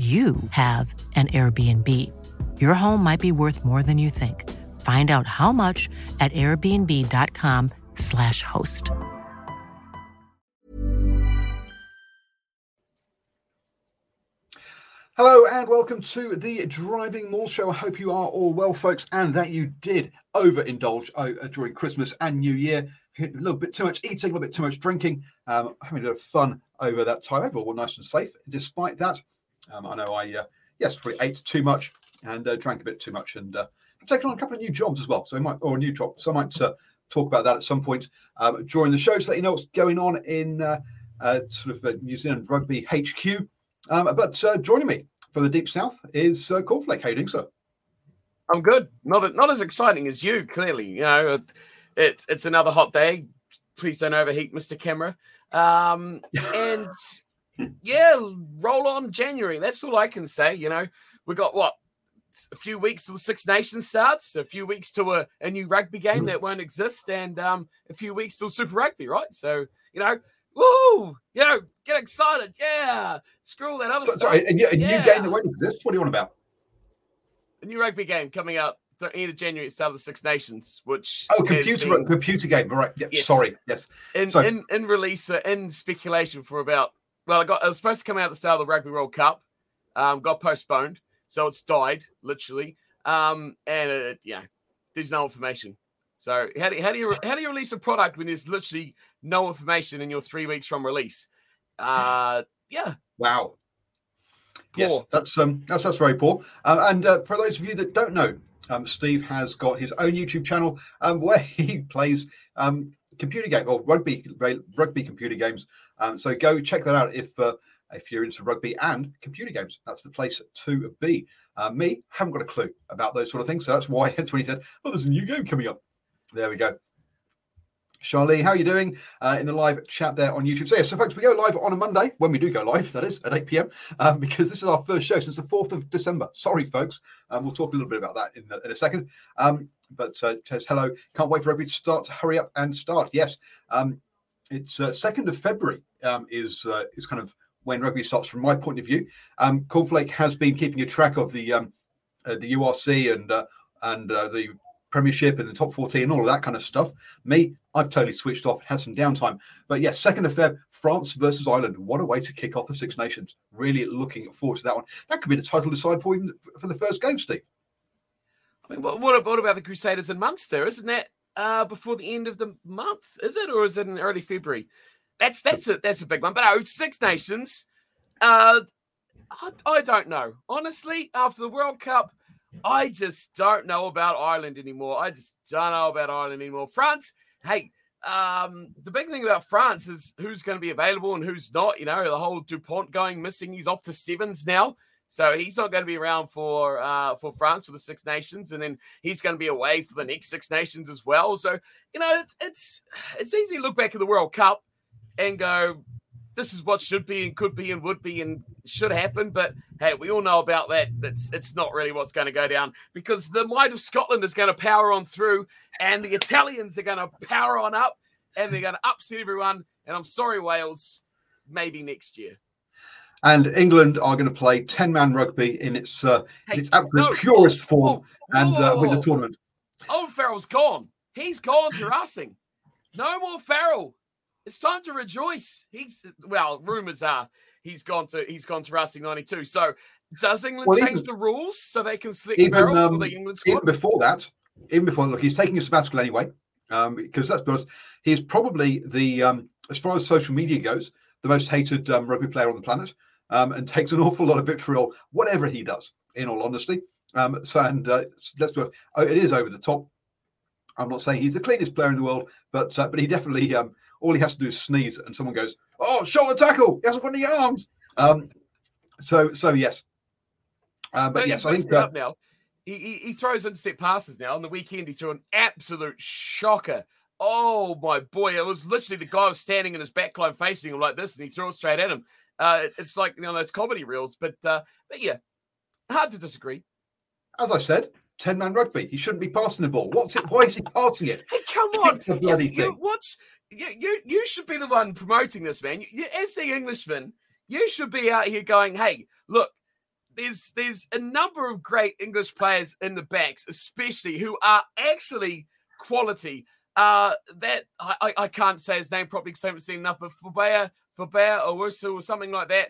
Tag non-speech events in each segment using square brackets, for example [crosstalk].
you have an Airbnb. Your home might be worth more than you think. Find out how much at airbnb.com/slash host. Hello and welcome to the Driving Maul Show. I hope you are all well, folks, and that you did overindulge uh, during Christmas and New Year. A little bit too much eating, a little bit too much drinking, um, having a bit of fun over that time. Overall, nice and safe. Despite that, um, I know I, uh, yes, probably ate too much and uh, drank a bit too much, and uh, I've taken on a couple of new jobs as well. So I might, or a new job. So I might uh, talk about that at some point um, during the show, so that you know what's going on in uh, uh, sort of New Zealand Rugby HQ. Um, but uh, joining me from the deep south is uh, Cornflake. How you doing, sir? I'm good. Not not as exciting as you. Clearly, you know, it, it it's another hot day. Please don't overheat, Mister Camera. Um, [laughs] and yeah, roll on January. That's all I can say. You know, we got what a few weeks till the Six Nations starts, a few weeks to a, a new rugby game that won't exist, and um, a few weeks till Super Rugby, right? So you know, woo, you know, get excited, yeah. Screw all that other So- stuff. sorry, a, new- a new Yeah. game that won't exist. What do you want about? a new rugby game coming out the end of January at the start of the Six Nations, which Oh, computer been- computer game. All right. Yes. Sorry. Yes. in, So- in in release uh, in speculation for about well, I got it was supposed to come out at the start of the Rugby World Cup, um, got postponed, so it's died literally, um, and it, yeah, there's no information. So how do you, how do you how do you release a product when there's literally no information and you're three weeks from release? Uh, yeah, Wow. Poor. Yes, that's um, that's that's very poor. Uh, and uh, for those of you that don't know, um, Steve has got his own YouTube channel um, [laughs] where he plays um, computer game or rugby rugby computer games. Um, so go check that out if uh, if you're into rugby and computer games. That's the place to be. Uh, me haven't got a clue about those sort of things, so that's why [laughs] that's when he said, "Oh, there's a new game coming up." There we go. Charlie, how are you doing uh, in the live chat there on YouTube? So, yeah, so folks, we go live on a Monday when we do go live, that is at 8 p.m. Um, [laughs] because this is our first show since the 4th of December. Sorry, folks. Um, we'll talk a little bit about that in, a- in a second. Um, but uh, says hello. Can't wait for everybody to start. To hurry up and start. Yes, um, it's uh, 2nd of February um, is uh, is kind of when rugby starts from my point of view. Um, Cornflake has been keeping a track of the um, uh, the URC and uh, and uh, the Premiership and the top 14 and all of that kind of stuff. Me, I've totally switched off, had some downtime. But yes, second of Feb, France versus Ireland. What a way to kick off the Six Nations. Really looking forward to that one. That could be the title decide for for the first game, Steve. I mean, what, what about the Crusaders in Munster? Isn't that uh, before the end of the month? Is it, or is it in early February? That's that's a that's a big one. But oh, Six Nations. Uh, I, I don't know honestly. After the World Cup, I just don't know about Ireland anymore. I just don't know about Ireland anymore. France, hey, um, the big thing about France is who's going to be available and who's not. You know, the whole Dupont going missing. He's off to sevens now. So he's not going to be around for uh, for France for the Six Nations, and then he's going to be away for the next Six Nations as well. So you know, it's it's, it's easy to look back at the World Cup and go, "This is what should be and could be and would be and should happen." But hey, we all know about that. It's it's not really what's going to go down because the might of Scotland is going to power on through, and the Italians are going to power on up, and they're going to upset everyone. And I'm sorry, Wales. Maybe next year. And England are going to play 10 man rugby in its uh, Hey, in its absolute no, purest whoa, form whoa, and uh, with the tournament. Old Farrell's gone. He's gone to Racing. No more Farrell. It's time to rejoice. He's well, rumours are he's gone to he's gone to Racing 92. So does England Well, change even- the rules so they can select Even, Farrell um, for the England Even squad? before that, even before, look, he's taking a sabbatical anyway. Um, because that's because he's probably the, um, as far as social media goes, the most hated um, rugby player on the planet um, and takes an awful lot of vitriol, whatever he does, in all honesty. Um, so, and uh, let's be oh, it is over the top. I'm not saying he's the cleanest player in the world, but uh, but he definitely um, all he has to do is sneeze and someone goes, "Oh, shoulder tackle! He hasn't got any arms." Um, so so yes, uh, but No, yes, I think uh, now. He, he, he throws intercept passes now. On the weekend, he threw an absolute shocker. Oh my boy! It was literally the guy was standing in his backline facing him like this, and he threw it straight at him. Uh, it's like you know those comedy reels, but uh, but yeah, hard to disagree. as I said, 10 man rugby. He shouldn't be passing the ball. What's it? Why is he passing it? Hey, come on! You, you, thing. what's you, you? You should be the one promoting this, man. You, you- as the Englishman, you should be out here going, "Hey, look, there's there's a number of great English players in the backs, especially who are actually quality. Uh, that I, I, can't say his name properly because I haven't seen enough, but Fabea, Fabea Owusu or something like that.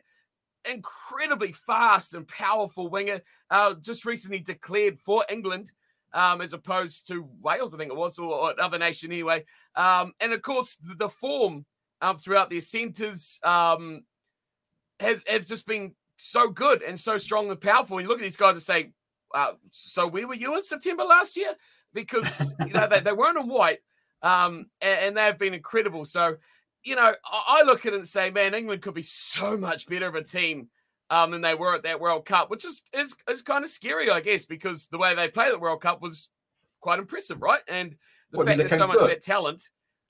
Incredibly fast and powerful winger. Uh, just recently declared for England, um, as opposed to Wales, I think it was, or, or another nation anyway. Um, and of course, the, the form um, throughout their centres um, has, have just been so good and so strong and powerful. And you look at these guys and say, uh, so where were you in September last year? Because you know they, they weren't in white, um, and, and they've been incredible. So, you know, I, I look at it and say, man, England could be so much better of a team um, than they were at that World Cup, which is is, is kind of scary, I guess, because the way they played the World Cup was quite impressive, right? And the Well, I mean, fact there's so much of that talent.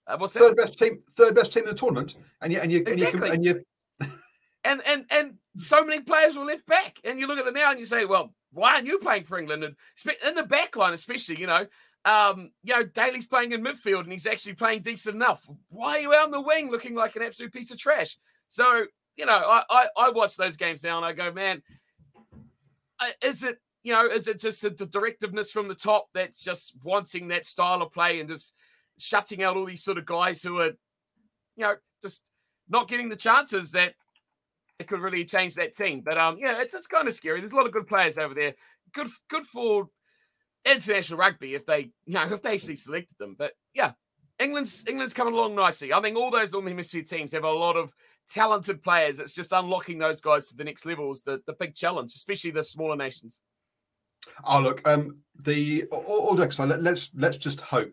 Uh, what's that? Third best team, third best team in the tournament, and you and you Exactly. and you, and you and and and so many players were left back. And you look at them now and you say, well, why aren't you playing for England? And in the back line, especially, you know, um, you know, Daly's playing in midfield and he's actually playing decent enough. Why are you out on the wing looking like an absolute piece of trash? So, you know, I I, I watch those games now and I go, man, is it you know, is it just the directiveness from the top that's just wanting that style of play and just shutting out all these sort of guys who are, you know, just not getting the chances that it could really change that team. But um, yeah, it's it's kind of scary. There's a lot of good players over there. Good good for international rugby if they you know [laughs] if they actually selected them. But yeah, England's England's coming along nicely. I think all those Northern Hemisphere teams have a lot of talented players. It's just unlocking those guys to the next level is the, the big challenge, especially the smaller nations. Oh look, um, the all, jokes let, let's let's just hope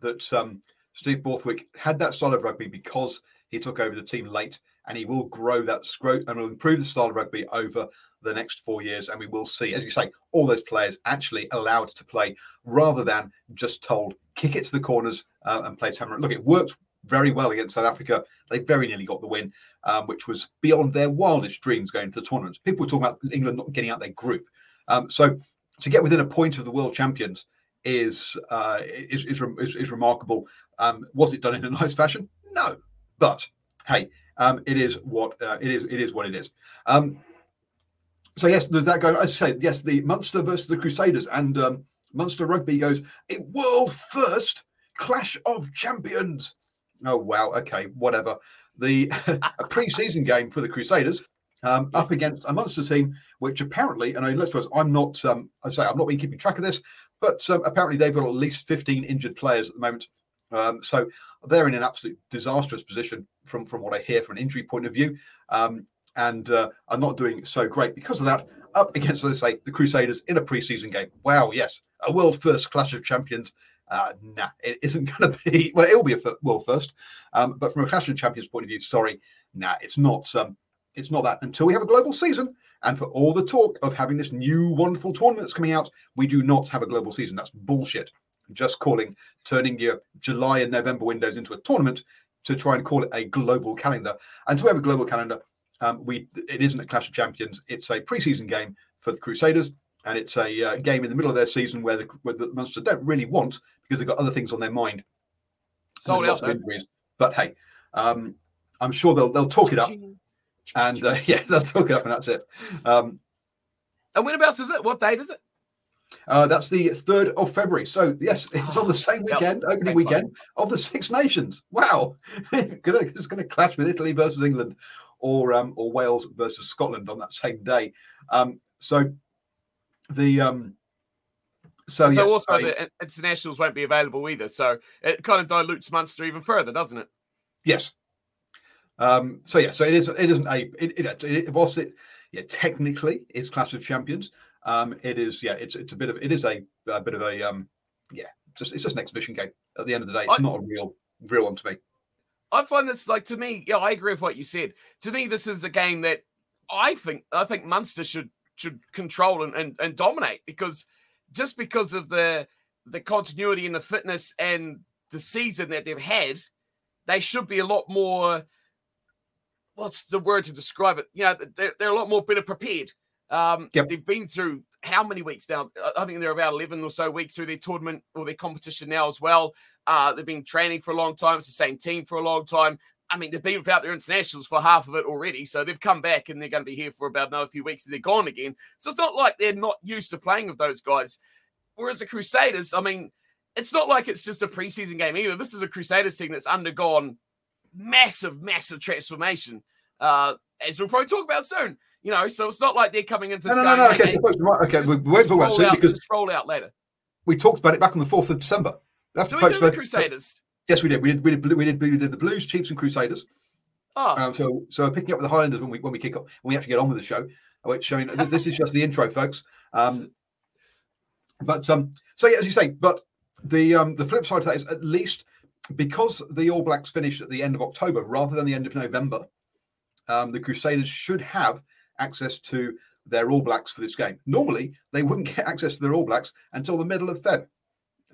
that um, Steve Borthwick had that style of rugby because he took over the team late, and he will grow that grow and will improve the style of rugby over the next four years, and we will see, as you say, all those players actually allowed to play rather than just told kick it to the corners uh, and play Tamara. Look, it worked very well against South Africa. They very nearly got the win, um, which was beyond their wildest dreams going to the tournament. People were talking about England not getting out their group. Um, so to get within a point of the world champions is uh, is, is, is, is remarkable. Um, was it done in a [laughs] nice fashion? No, but hey, um, it is what uh, it is. It is what it is. Um, so yes, there's that going. As I say, yes, the Munster versus the Crusaders and um, Munster rugby goes a world first clash of champions. Oh wow, okay, whatever. The [laughs] a pre-season game for the Crusaders um, up against a Munster team, which apparently, and I, let's suppose I'm not, um, I say I'm not been keeping track of this, but um, apparently they've got at least 15 injured players at the moment. Um, so they're in an absolute disastrous position from from what I hear from an injury point of view, um, and uh, are not doing so great because of that. Up against, let's say, the Crusaders in a preseason game. Wow, yes, a world first clash of champions. Uh, nah, it isn't [laughs] going to be. Well, it will be a world first, um, but from a clash of champions point of view, sorry, nah, it's not. Um, it's not that until we have a global season. And for all the talk of having this new wonderful tournament that's coming out, we do not have a global season. That's bullshit. Just calling turning your July and November windows into a tournament to try and call it a global calendar. Until we have a global calendar, um, we it isn't a Clash of Champions. It's a preseason game for the Crusaders, and it's a uh, game in the middle of their season where the, where the Munster don't really want because they've got other things on their mind. And Sold out lots of injuries. But hey, um, I'm sure they'll they'll talk it up, and uh, [laughs] yeah, they'll talk it up, and that's it. Um, and whenabouts is it? What date is it? Uh, that's the 3rd of February. So, yes, [gasps] it's on the same weekend, yep, opening weekend of the Six Nations. Wow. [laughs] it's going to clash with Italy versus England or um, or Wales versus Scotland on that same day. Um, so, the. Um, so, so yes, also I, the internationals won't be available either. So it kind of dilutes Munster even further, doesn't it? Yes. Um, so yeah, so it is. It isn't a. It, it, it was it. Yeah, technically, it's Clash of Champions. Um, it is. Yeah, it's it's a bit of. It is a, a bit of a. Um, yeah, just it's just an exhibition game. At the end of the day, it's I, not a real real one to me. I find this like to me. Yeah, I agree with what you said. To me, this is a game that I think I think Munster should should control and, and, and dominate because just because of the the continuity and the fitness and the season that they've had, they should be a lot more. What's the word to describe it? You know, they're, they're a lot more better prepared. Um, yep. They've been through how many weeks now? I think they're about 11 or so weeks through their tournament or their competition now as well. Uh, they've been training for a long time. It's the same team for a long time. I mean, they've been without their internationals for half of it already. So they've come back and they're going to be here for about another few weeks and they're gone again. So it's not like they're not used to playing with those guys. Whereas the Crusaders, I mean, it's not like it's just a preseason game either. This is a Crusaders team that's undergone massive, massive transformation, uh, as we'll probably talk about soon. You know, so it's not like they're coming into. No, no, no, no. Okay, so, right, okay, we won't talk about soon because roll out later. We talked about it back on the fourth of December. So we folks, the Crusaders. Yes, we did. We did. We did. We did. We did the Blues, Chiefs, and Crusaders. Oh. Um, so, so picking up with the Highlanders when we when we kick off, when we actually get on with the show. Which showing this, this is just the intro, folks. Um, but um, so yeah, as you say, but the um, the flip side to that is at least because the All Blacks finished at the end of October rather than the end of November, um, the Crusaders should have access to their All Blacks for this game. Normally, they wouldn't get access to their All Blacks until the middle of Feb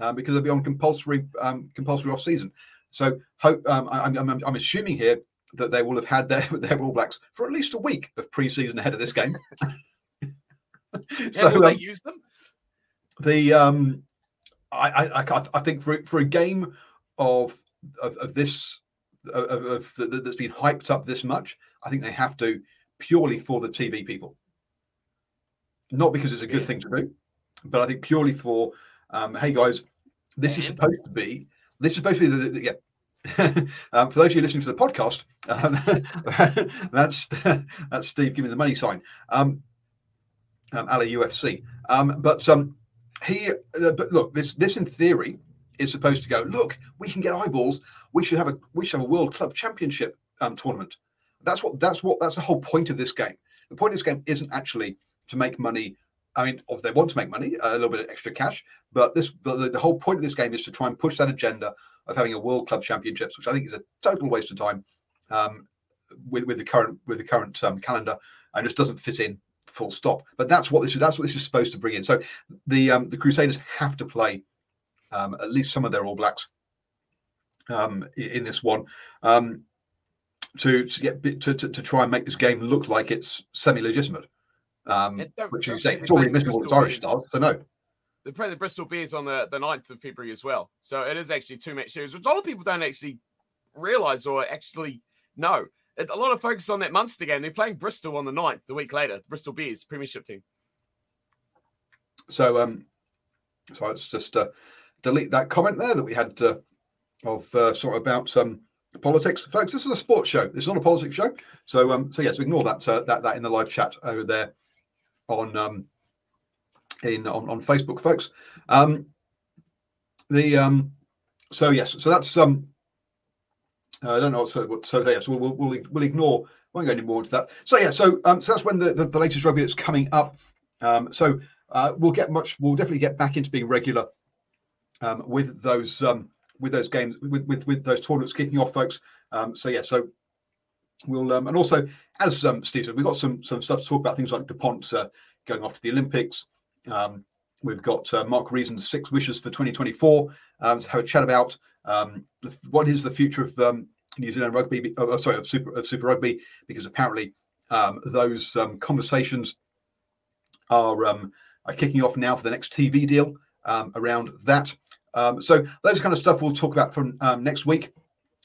uh, because they'll be on compulsory um, compulsory off season. So, hope um, I, am I'm, I'm assuming here that they will have had their [laughs] their All Blacks for at least a week of pre-season ahead of this game. [laughs] so, will they um, use them? The um, I, I I think for for a game of of, of this of, of, of that's been hyped up this much, I think they have to purely for the TV people. Not because it's a good yeah. thing to do, but I think purely for, um, hey guys, this is supposed to be, this is supposed to be the, the yeah. [laughs] um, for those of you listening to the podcast, um, [laughs] that's [laughs] that's Steve giving the money sign. Um, um, a UFC. Um, but um, he, uh, but look, this this in theory is supposed to go. Look, we can get eyeballs. We should have a we should have a World Club Championship um, tournament. That's what that's what that's the whole point of this game. The point of this game isn't actually to make money. I mean, if they want to make money, a little bit of extra cash, but this the, the whole point of this game is to try and push that agenda of having a World Club Championships, which I think is a total waste of time um, with with the current with the current um, calendar, and just doesn't fit in full stop. But that's what this is. That's what this is supposed to bring in. So the um, the Crusaders have to play um, at least some of their All Blacks um, in this one. Um, to to get to, to, to try and make this game look like it's semi-legitimate. Um, which you say it's already missing all its Irish stars, so no. They play the Bristol Bears on the, the 9th of February as well. So it is actually two match series, which a lot of people don't actually realize or actually know. A lot of focus on that Munster game. They're playing Bristol on the 9th, the week later. Bristol Bears, Premiership team. So, um, so let's just uh, delete that comment there that we had uh, of uh, sort of about um, politics, folks. This is a sports show. This is not a politics show. So, um, so yes, ignore that uh, that that in the live chat over there on um in on, on Facebook, folks. Um, the um, so yes, so that's um, I don't know. So so yeah, so we'll we'll, we'll ignore. Won't go any more into that. So yeah, so um, so that's when the, the, the latest rugby that's coming up. Um, so uh, we'll get much. We'll definitely get back into being regular um, with those um, with those games with with, with those tournaments kicking off, folks. Um, so yeah, so we'll um, and also as um, Steve said, we've got some some stuff to talk about things like Dupont uh, going off to the Olympics. Um, we've got uh, Mark Reason's six wishes for 2024 um, to have a chat about um, what is the future of um, New Zealand rugby. Oh, sorry, of Super of Super Rugby, because apparently um, those um, conversations are um, are kicking off now for the next TV deal um, around that. Um, so those kind of stuff we'll talk about from um, next week.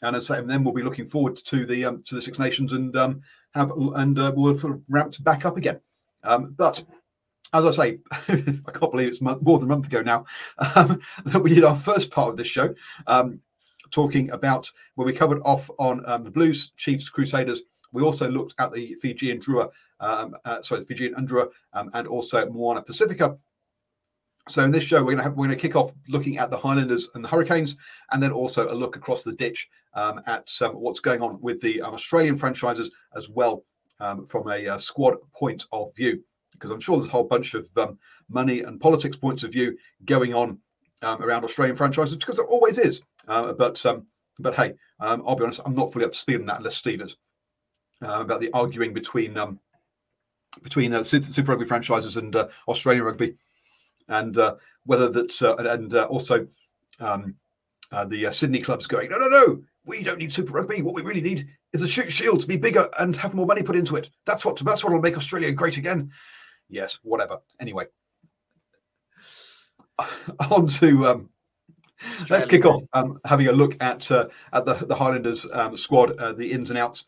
and as I say, and then we'll be looking forward to the um, to the Six Nations and um, have and uh, we'll sort of ramped back up again. Um, but as I say, [laughs] I can't believe it's more than a month ago now um, [laughs] that we did our first part of this show, talking about where we covered off on the Blues, Chiefs, Crusaders. We also looked at the Fijian Drua, um, uh, sorry, the Fijian Undrua, um, and also Moana Pacifica. So in this show, we're going to we're going to kick off looking at the Highlanders and the Hurricanes, and then also a look across the ditch um, at um, what's going on with the um, Australian franchises as well um, from a uh, squad point of view. Because I'm sure there's a whole bunch of um, money and politics points of view going on um, around Australian franchises, because there always is. Uh, but but hey, I'll be honest, I'm not fully up to speed on that unless Steve is uh, about the arguing between between uh, Super Rugby franchises and uh, Australian rugby and uh, whether that's uh, and uh, also um, uh, the uh, Sydney clubs going, no, no, no, we don't need Super Rugby. What we really need is a Shute Shield to be bigger and have more money put into it. That's what that's what will make Australia great again. Yes, whatever. Anyway, [laughs] on to um, let's kick off um, having a look at uh, at the the Highlanders um, squad, the ins and outs.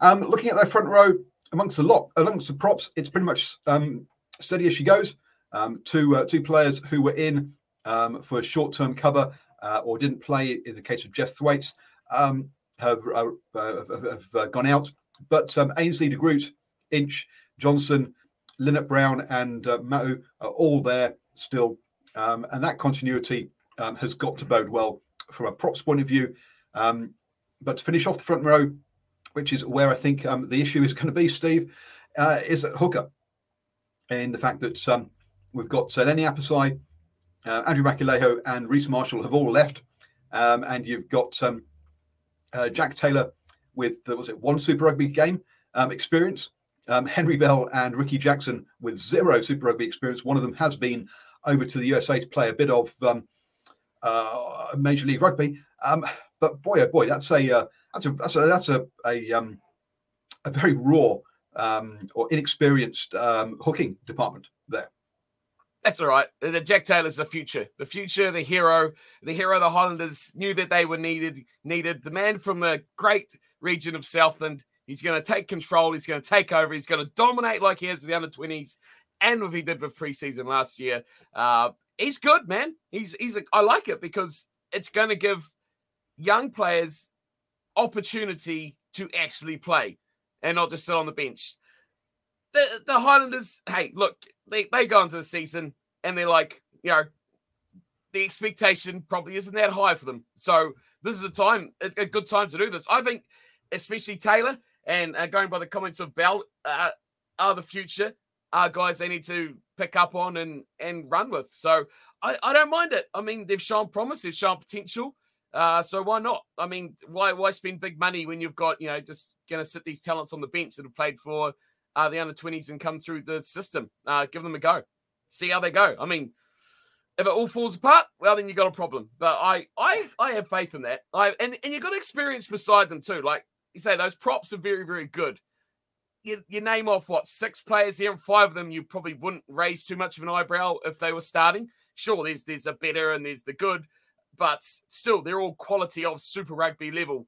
Um, looking at their front row amongst the lot, amongst the props, it's pretty much um, steady as she goes. Um, two uh, two players who were in um, for a short term cover uh, or didn't play in the case of Jeff Thwaites um, have, uh, have, have uh, gone out. But um, Ainsley de Groot, Inch, Johnson, Lienert Brown, and uh, are all there still. Um, and that continuity um, has got to bode well from a props point of view. but to finish off the front row, which is where I think the issue is going to be, Steve, uh, is at hooker. In the fact that We've got uh, Lenny uh, Andrew Makalio, and Rhys Marshall have all left. Um, and you've got um, uh, Jack Taylor with, uh, was it one Super Rugby game um, experience? Um, Henry Bell and Ricky Jackson with zero Super Rugby experience. One of them has been over to the USA to play a bit of um, uh, Major League Rugby. Um, but boy, oh boy, that's a uh, that's a that's a that's a a, a very raw or inexperienced hooking department there. That's all right. The Jack Taylor's the future, the future, the hero, the hero. The Highlanders knew that they were needed. Needed the man from the great region of Southland. He's going to take control. He's going to take over. He's going to dominate like he has with the under twenties, and what he did with preseason last year. Uh, he's good, man. He's he's. A, I like it because it's going to give young players opportunity to actually play and not just sit on the bench. The the Highlanders, hey, look, they, they go into the season and they're like, you know, the expectation probably isn't that high for them. So this is a time, a, a good time to do this. I think, especially Taylor and uh, going by the comments of Bell, uh, are the future are guys they need to pick up on and and run with. So I, I don't mind it. I mean, they've shown promise, they've shown potential. Uh, so why not? I mean, why why spend big money when you've got you know just going to sit these talents on the bench that have played for uh, the under 20s and come through the system. Uh, give them a go. See how they go. I mean, if it all falls apart, well, then you got a problem. But I, I, I have faith in that. I and and you got experience beside them too. Like you say, those props are very, very good. You, you name off what six players here, and five of them you probably wouldn't raise too much of an eyebrow if they were starting. Sure, there's there's a better and there's the good, but still they're all quality of Super Rugby level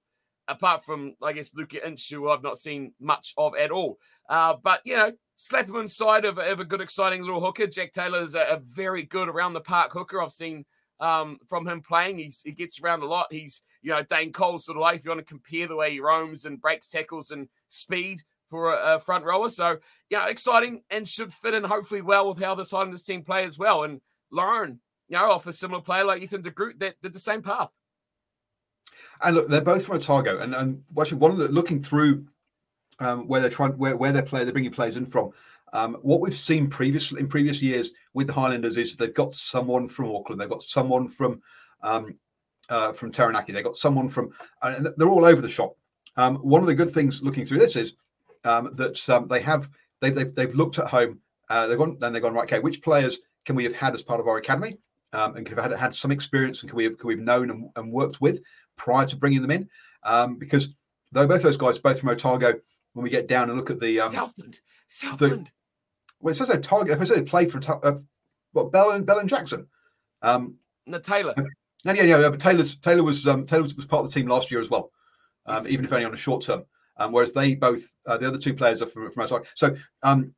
apart from I guess Luca Inch, who I've not seen much of at all. Uh, but you know, slap him inside of, of, a good, exciting little hooker. Jack Taylor is a, a very good around the park hooker. I've seen um, from him playing. He's he gets around a lot. He's you know Dane Cole sort of like if you want to compare the way he roams and breaks tackles and speed for a, a front rower. So yeah, you know, exciting and should fit in hopefully well with how this Highlanders team play as well and Lauren, you know off a similar player like Ethan de Groot that did the same path. And look, they're both from Otago, and and watching one of the looking through um, where they're trying where where they're playing, they're bringing players in from. Um, what we've seen previously in previous years with the Highlanders is they've got someone from Auckland, they've got someone from um, uh, from Taranaki, they've got someone from, and they're all over the shop. Um, one of the good things looking through this is um, that um, they have they've, they've, they've looked at home, uh, they've gone then they've gone right. Okay, which players can we have had as part of our academy? Um, and can have had, had some experience and can we have can we have known and, and worked with prior to bringing them in, um, because though both those guys, both from Otago, when we get down and look at the um, Southland, Southland. The, well, it says Otago. I say they played for uh, what Bell and Bell and Jackson. Um, no, Taylor. And yeah, yeah, but Taylor's Taylor was um, Taylor was, was part of the team last year as well, um, even if only on a short term. Um, whereas they both, uh, the other two players are from, from outside. So um,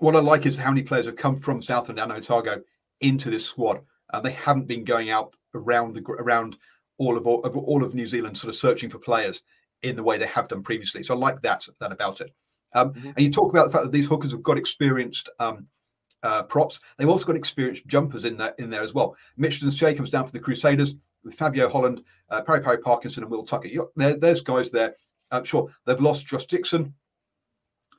what I like is how many players have come from Southland and Otago into this squad. Uh, they haven't been going out around the around all of, all of all of New Zealand, sort of searching for players in the way they have done previously. So I like that that about it. Um, mm-hmm. And you talk about the fact that these hookers have got experienced um, uh, props. They've also got experienced jumpers in there in there as well. Mitchell Dunshea comes down for the Crusaders with Fabian Holland, uh, Perry Perry Parkinson, and Will Tucker. There, there's guys there. Uh, sure, they've lost Josh Dickson.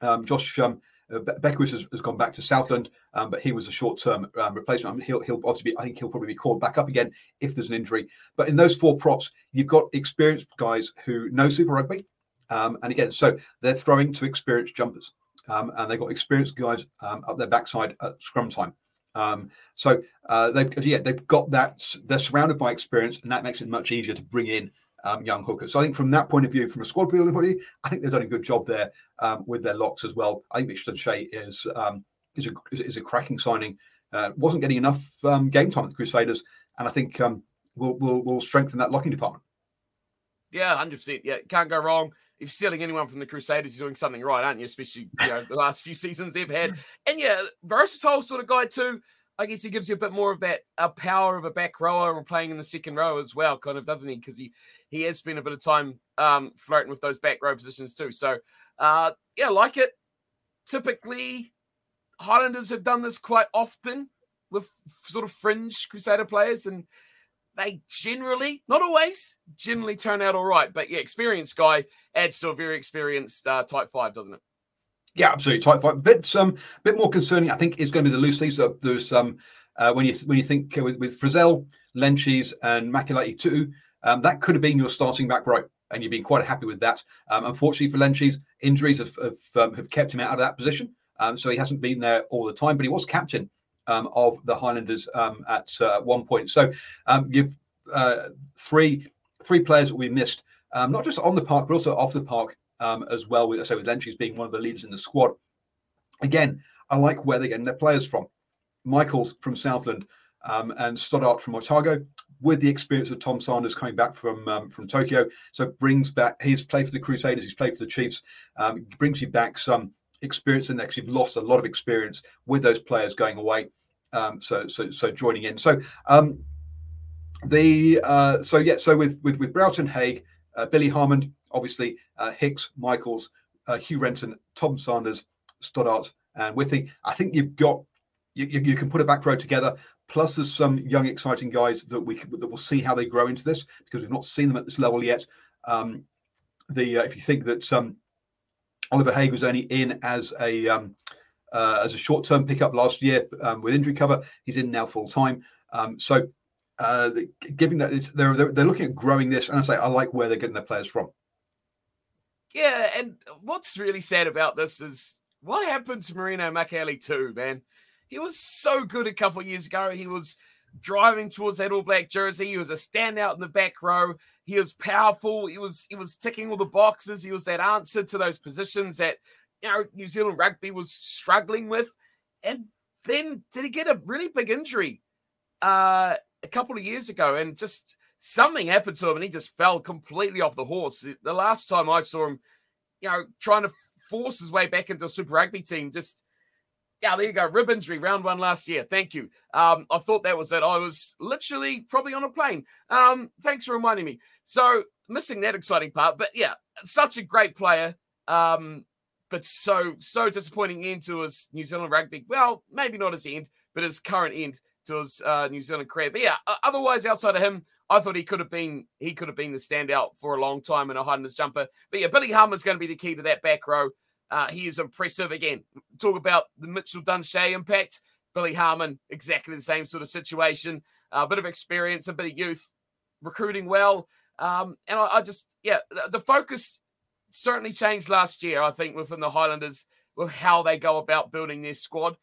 Um, Josh um, uh, Beckwith has, has, gone back to Southland, um, but he was a short-term um, replacement. I mean, he'll, he'll obviously be. I think he'll probably be called back up again if there's an injury. But in those four props, you've got experienced guys who know Super Rugby, um, and again, so they're throwing to experienced jumpers, um, and they've got experienced guys um, up their backside at scrum time. Um, so uh, they've yeah they've got that. They're surrounded by experience, and that makes it much easier to bring in um, young hookers. So I think from that point of view, from a squad building point of view, I think they've done a good job there um, with their locks as well. I think Mitchell Dunshea is um, is, a, is, a cracking signing. Uh, wasn't getting enough um, game time at the Crusaders, and I think um, will will will strengthen that locking department. Yeah, hundred percent. Yeah, can't go wrong. If stealing anyone from the Crusaders, you're doing something right, aren't you? Especially you know the last few seasons they've had, [laughs] and yeah, versatile sort of guy too. I guess he gives you a bit more of that a power of a back rower and playing in the second row as well, kind of, doesn't he? Because he he has spent a bit of time um, flirting with those back row positions too. So uh, yeah, like it. Typically, Highlanders have done this quite often with sort of fringe Crusader players, and they generally, not always, generally turn out all right. But yeah, experienced guy adds to a very experienced uh, type five, doesn't it? Yeah, absolutely. Type five. Bit um, bit more concerning, I think, is going to be the loose So there's um, uh, when you when you think with, with Frizell, Lentjes, and Mikaele-Tu'u, um, that could have been your starting back row and you've been quite happy with that. Um, unfortunately for Lentjes, injuries have have, um, have, kept him out of that position, um, so he hasn't been there all the time. But he was captain um, of the Highlanders um, at uh, one point. So um, you've uh, three three players that we missed, not just on the park but also off the park as well. With so with Lentjes being one of the leaders in the squad. Again, I like where they're getting their players from. Michaels from Southland and Stoddart from Otago with the experience of Tom Sanders coming back from um, from Tokyo. So brings back he's played for the Crusaders, he's played for the Chiefs, um, brings you back some experience and actually you've lost a lot of experience with those players going away. Um, so so so joining in. So um, the uh, so yeah so with with with Broughton Haig, uh, Billy Harmon, obviously uh, Hicks, Michaels, uh, Hugh Renton, Tom Sanders, Stoddart, and Withy. I think you've got you, you, you, can put a back row together. Plus, there's some young, exciting guys that we that will see how they grow into this because we've not seen them at this level yet. Um, the uh, if you think that um, Oliver Haig was only in as a um, uh, as a short term pickup last year um, with injury cover, he's in now full time. Um, so, uh, given that they're, they're, they're looking at growing this, and I say I like where they're getting their players from. Yeah, and what's really sad about this is what happened to Marino Mikaele too, man. He was so good a couple of years ago. He was driving towards that all black jersey. He was a standout in the back row. He was powerful. He was he was ticking all the boxes. He was that answer to those positions that you know New Zealand rugby was struggling with. And then did he get a really big injury uh, a couple of years ago? And just something happened to him, and he just fell completely off the horse. The last time I saw him, you know, trying to force his way back into a Super Rugby team, just yeah, there you go. Rib injury, round one last year. Thank you. Um, I thought that was it. I was literally probably on a plane. Um, thanks for reminding me. So missing that exciting part, but yeah, such a great player. Um, but so so disappointing end to his New Zealand rugby. Well, maybe not his end, but his current end to his uh, New Zealand career. But yeah, otherwise outside of him, I thought he could have been he could have been the standout for a long time in a Highlanders jumper. But yeah, Billy Harmon's going to be the key to that back row. Uh, he is impressive. Again, talk about the Mitchell Shea impact. Billy Harmon, exactly the same sort of situation. A uh, bit of experience, a bit of youth, recruiting well. Um, and I, I, just, yeah, the, the focus certainly changed last year, I think, within the Highlanders with how they go about building their squad.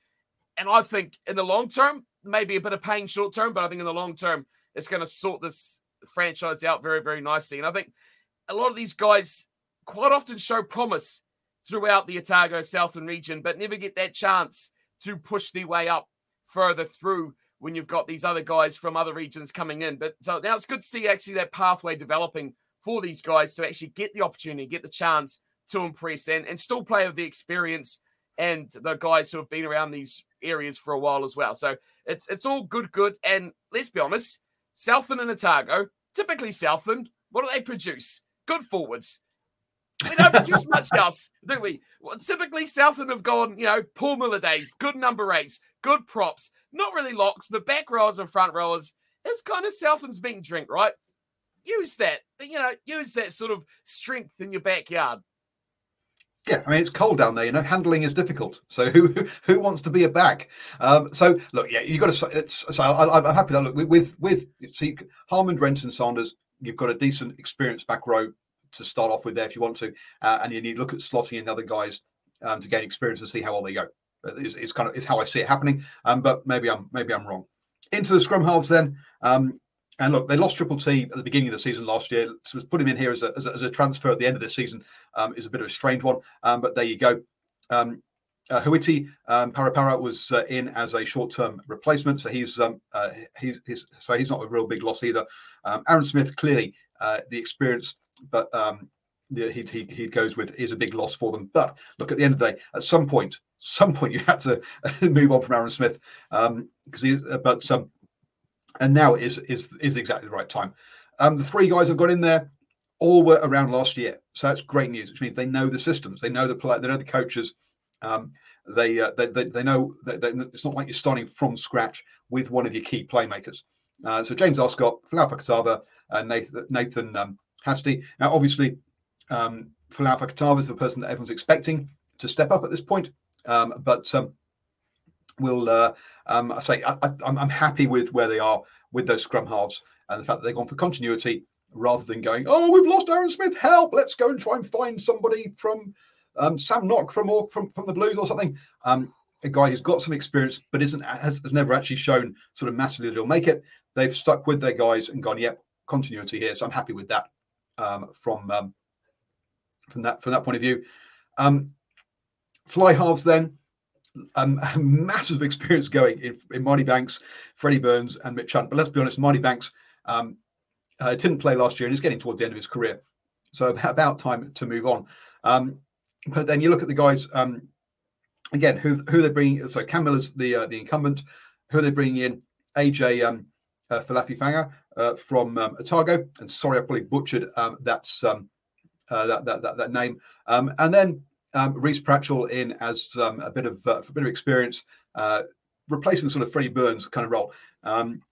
And I think in the long term, maybe a bit of pain short term, but I think in the long term, it's going to sort this franchise out very, very nicely. And I think a lot of these guys quite often show promise throughout the Otago Southland region, but never get that chance to push their way up further through when you've got these other guys from other regions coming in. But so now it's good to see actually that pathway developing for these guys to actually get the opportunity, get the chance to impress and, and still play with the experience and the guys who have been around these areas for a while as well. So it's it's all good, good. And let's be honest, Southland and Otago, typically Southland, what do they produce? Good forwards. We don't produce much else, do we? Well, typically, Southland have gone, you know, Paul Miller days, good number eights, good props, not really locks, but back rowers and front rowers is kind of Southland's being drink, right? Use that, you know, use that sort of strength in your backyard. Yeah, I mean it's cold down there. You know, handling is difficult. So who who wants to be a back? Um, so look, yeah, you got to. It's so I, am happy that look with with see Harmon, Renton, Saunders. You've got a decent experienced back row to start off with there if you want to, uh, and you need to look at slotting in other guys um, to gain experience and see how well they go. It's, kind of is how I see it happening. Um, but maybe I'm maybe I'm wrong. Into the scrum halves then. Um, and look, they lost Triple T at the beginning of the season last year. So put him in here as a, as a, as a transfer at the end of the season um, is a bit of a strange one. Um, but there you go. Um, uh, Huiti um, Parapara was uh, in as a short-term replacement, so he's, um, uh, he's, he's so he's not a real big loss either. Um, Aaron Smith clearly uh, the experience, but um, he, he he goes with is a big loss for them. But look, at the end of the day, at some point, some point [laughs] you had to move on from Aaron Smith because um, he. Uh, but um, and now is is is exactly the right time. Um, the three guys I've got in there all were around last year, so that's great news. Which means they know the systems, they know the play, they know the coaches. Um, they, uh, they, they they know that it's not like you're starting from scratch with one of your key playmakers. Uh, so James Arscott, Folau Fakatava, uh, Nathan, Nathan um, Hastie. Now, obviously, um, Folau Fakatava is the person that everyone's expecting to step up at this point, um, but um, we'll uh, um, I say I, am happy with where they are with those scrum halves and the fact that they've gone for continuity rather than going, oh, we've lost Aaron Smith, help! Let's go and try and find somebody from um, Sam Nock from from from the Blues or something. Um, a guy who's got some experience but isn't has, has, never actually shown sort of massively that he'll make it. They've stuck with their guys and gone, yep, continuity here. So I'm happy with that um, from um, from that from that point of view. Um, fly halves then um, [laughs] massive experience going in, in Marty Banks, Freddie Burns, and Mitch Hunt. But let's be honest, Marty Banks um, uh, didn't play last year and he's getting towards the end of his career. So [laughs] about time to move on. Um, but then you look at the guys um, again who who they're bringing. So Cam Miller's the uh, the incumbent. Who they're bringing in? AJ um, uh, Falafifanga uh, from um, Otago. And sorry, I probably butchered um, that's um, uh, that, that, that that name. Um, and then um, Rhys Patchell in as um, a bit of uh, a bit of experience, uh, replacing sort of Freddie Burns kind of role. Um,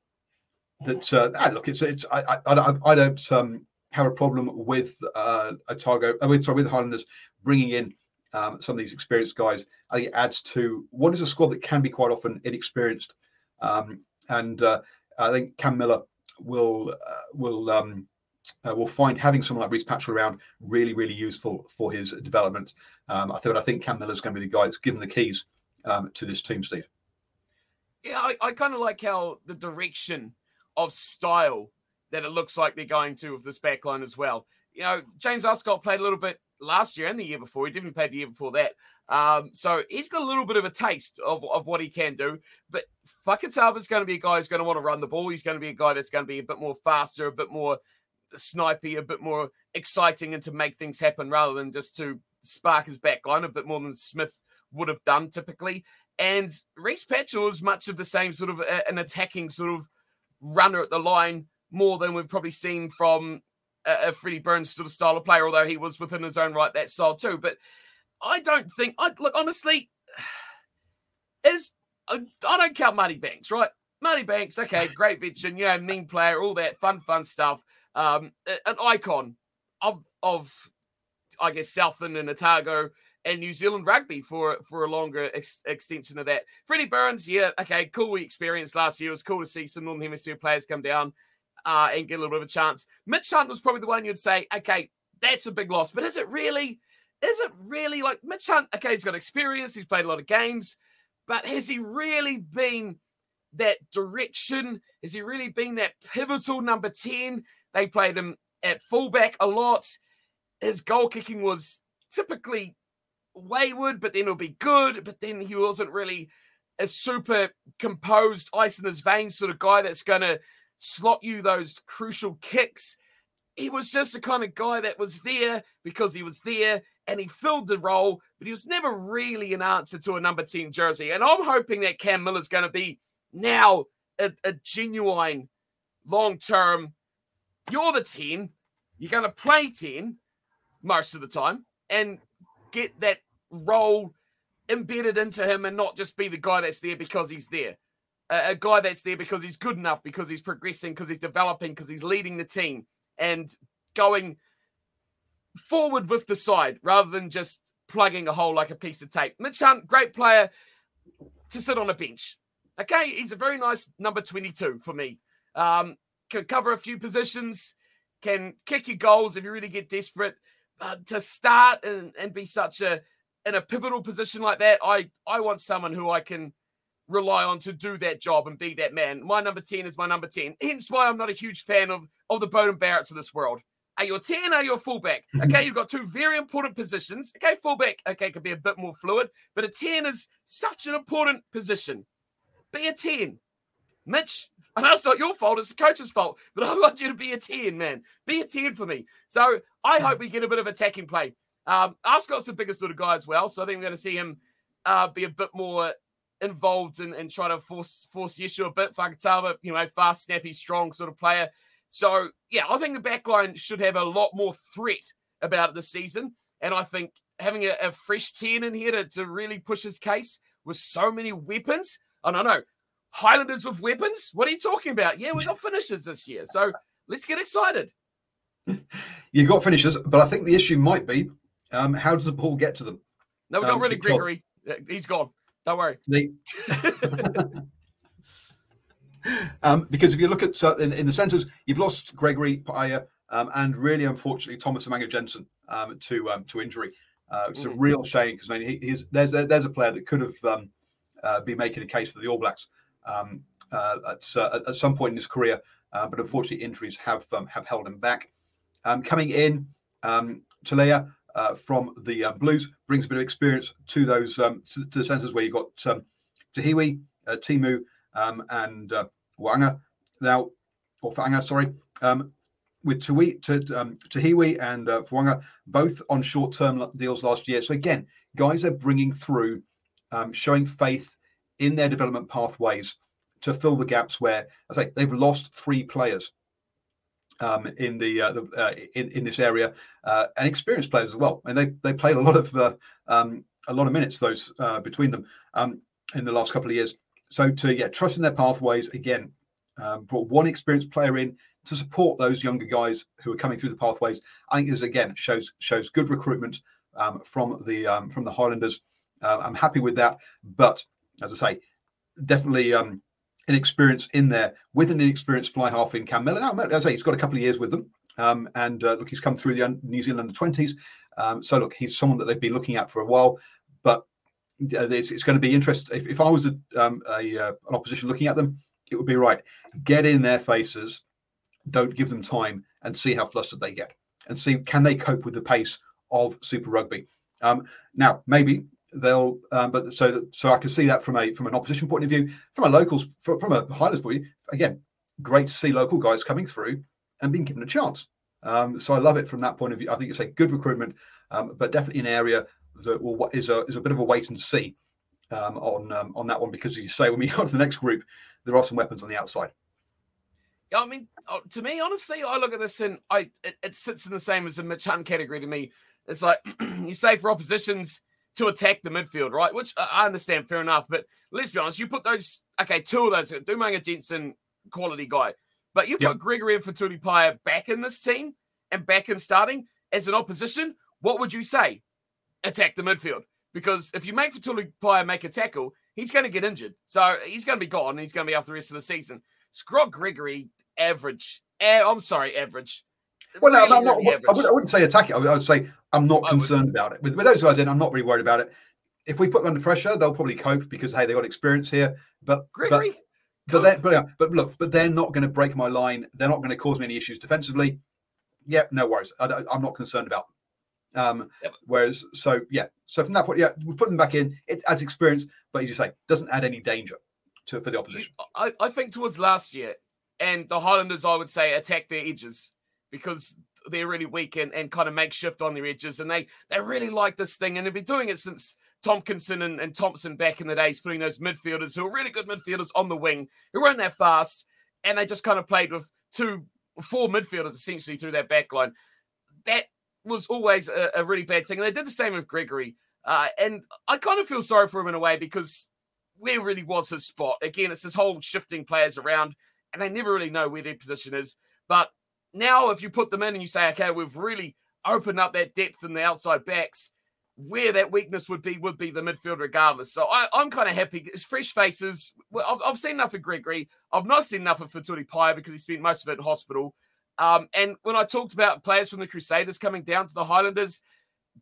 that uh, ah, look, it's it's I I, I don't um, have a problem with uh, Otago, with sorry with Highlanders bringing in um, some of these experienced guys. I think it adds to what is a squad that can be quite often inexperienced, um, and uh, I think Cam Miller will uh, will um, uh, will find having someone like Rhys Patchell around really, really useful for his development. Um, I thought I think Cam Miller's going to be the guy that's given the keys um, to this team, Steve. Yeah, I, I kind of like how the direction of style that it looks like they're going to with this backline as well. You know, James Arscott played a little bit last year and the year before. He didn't play the year before that. Um, so he's got a little bit of a taste of, of what he can do. But Fakatava's going to be a guy who's going to want to run the ball. He's going to be a guy that's going to be a bit more faster, a bit more snipey, a bit more exciting, and to make things happen rather than just to spark his back line a bit more than Smith would have done typically. And Rhys Patchell is much of the same sort of a, an attacking sort of runner at the line, more than we've probably seen from a, a Freddie Burns sort of style of player, although he was within his own right that style too. But I don't think I look honestly [sighs] is I, don't count Marty Banks, right? Marty Banks, okay, great veteran, you know, mean player, all that fun, fun stuff um, an icon of of I guess Southland and Otago and New Zealand rugby for for a longer ex- extension of that. Freddie Burns, yeah, okay, cool. We experienced last year. It was cool to see some Northern Hemisphere players come down uh, and get a little bit of a chance. Mitch Hunt was probably the one you'd say, okay, that's a big loss, but is it really? Is it really like Mitch Hunt? Okay, he's got experience. He's played a lot of games, but has he really been that direction? Has he really been that pivotal number ten? They played him at fullback a lot. His goal kicking was typically wayward, but then it'll be good. But then he wasn't really a super composed, ice in his veins sort of guy that's going to slot you those crucial kicks. He was just the kind of guy that was there because he was there and he filled the role, but he was never really an answer to a number 10 jersey. And I'm hoping that Cam Miller's going to be now a, a genuine long term. You're the 10, you're going to play 10 most of the time and get that role embedded into him and not just be the guy that's there because he's there. A, guy that's there because he's good enough, because he's progressing, because he's developing, because he's leading the team and going forward with the side rather than just plugging a hole like a piece of tape. Mitch Hunt, great player to sit on a bench. Okay, he's a very nice number 22 for me. Um, can cover a few positions, can kick your goals if you really get desperate. But to start and, and be such a in a pivotal position like that, I I want someone who I can rely on to do that job and be that man. My number 10 is my number 10. Hence why I'm not a huge fan of, of the Beauden Barretts of this world. Are you a 10? Are you a fullback? [laughs] Okay, you've got two very important positions. Okay, fullback, okay, could be a bit more fluid, but a 10 is such an important position. Be a 10. Mitch, I know it's not your fault, it's the coach's fault, but I want you to be a 10, man. Be a 10 for me. So I hope we get a bit of attacking play. Um, Arscott's the biggest sort of guy as well, so I think we're going to see him uh, be a bit more involved and in trying to force force the issue a bit. Fakatava, you know, fast, snappy, strong sort of player. So yeah, I think the backline should have a lot more threat about it this season, and I think having a, a fresh ten in here to, to really push his case with so many weapons. I don't know. Highlanders with weapons? What are you talking about? Yeah, we got finishers this year. So let's get excited. [laughs] You got finishers, but I think the issue might be um, how does the ball get to them? No, um, rid of Gregory. He's gone. Don't worry. The... [laughs] um, because if you look at uh, in, in, the centres, you've lost Gregory Paea um, and really, unfortunately, Thomas Umaga-Jackson um, to um, to injury. Uh, it's mm. a real shame because I mean, he, he's there's a, there's a player that could have um, uh, been making a case for the All Blacks um, uh, at, uh, at some point in his career, uh, but unfortunately, injuries have have held him back. coming in, um, Tele'a uh, from the uh, Blues brings a bit of experience to those um, to, to, the centres where you've got um, Te Hiwi, uh, Timu, um, and uh, Wanga. Now, or Fanga, sorry, um, with Tui, to, um, Te Hiwi and uh, both on short-term deals last year. So again, guys are bringing through, um, showing faith in their development pathways to fill the gaps where, I say, they've lost three players um, in the, uh, the uh, in in this area, uh, and experienced players as well. And they they played a lot of uh, um, a lot of minutes those uh, between them um, in the last couple of years. So to yeah, trusting their pathways again, um, brought one experienced player in to support those younger guys who are coming through the pathways. I think this again shows shows good recruitment um, from the um, from the Highlanders. Uh, I'm happy with that, but as I say, definitely um, inexperience in there with an inexperienced fly half in Cam Millar. Now, I say, he's got a couple of years with them. Um, and uh, look, he's come through the New Zealand under 20s. Um, so, look, he's someone that they've been looking at for a while. But uh, it's, it's, going to be interesting. If, if I was a, um, a uh, an opposition looking at them, it would be right. Get in their faces, don't give them time, and see how flustered they get, and see can they cope with the pace of Super Rugby. Um, now, maybe they'll um, but so so I can see that from a from an opposition point of view, from a locals from, from a Highlanders point of view. Again, great to see local guys coming through and being given a chance. Um, so I love it from that point of view. I think it's a good recruitment, um, but definitely an area that will, is a is a bit of a wait and see um, on um, on that one because as you say when we [laughs] go to the next group, there are some weapons on the outside. I mean, uh, to me, honestly, I look at this and I it, it sits in the same as the Machan category to me. It's like [clears throat] you say for oppositions to attack the midfield, right? Which uh, I understand, fair enough. But let's be honest, you put those, okay, two of those, Dumanga Jensen, quality guy, but you put yep. Gregory and Fetuli Paea back in this team and back in starting as an opposition, what would you say? Attack the midfield. Because if you make Fetuli Paea make a tackle, he's going to get injured. So he's going to be gone he's going to be off the rest of the season. Scrog Gregory, average. I'm sorry, average. Well, no, really, I'm not, really I, would, I, wouldn't say attack it. I would, I would say I'm not I concerned would. about it. With, with, those guys in, I'm not really worried about it. If we put them under pressure, they'll probably cope because hey, they got experience here. But Gregory, but, but, but, but look, but they're not going to break my line. They're not going to cause me any issues defensively. Yeah, no worries. I, am not concerned about them. Um, yep. Whereas, so yeah, so from that point, yeah, we put them back in. It adds experience, but as you say, doesn't add any danger to for the opposition. I, I think towards last year, and the Highlanders, I would say, attack their edges because they're really weak and, and kind of makeshift on their edges, and they they really like this thing, and they've been doing it since Tomkinson and, and Thompson back in the days, putting those midfielders who are really good midfielders on the wing, who weren't that fast, and they just kind of played with two, four midfielders essentially through that back line. That was always a, a really bad thing. And they did the same with Gregory. Uh, and I kind of feel sorry for him in a way because where really was his spot? Again, it's this whole shifting players around, and they never really know where their position is. But now, if you put them in and you say, okay, we've really opened up that depth in the outside backs, where that weakness would be would be the midfield regardless. So I, am kind of happy. It's fresh faces. I've, I've, seen enough of Gregory. I've not seen enough of Fetuli Paea because he spent most of it in hospital. Um, and when I talked about players from the Crusaders coming down to the Highlanders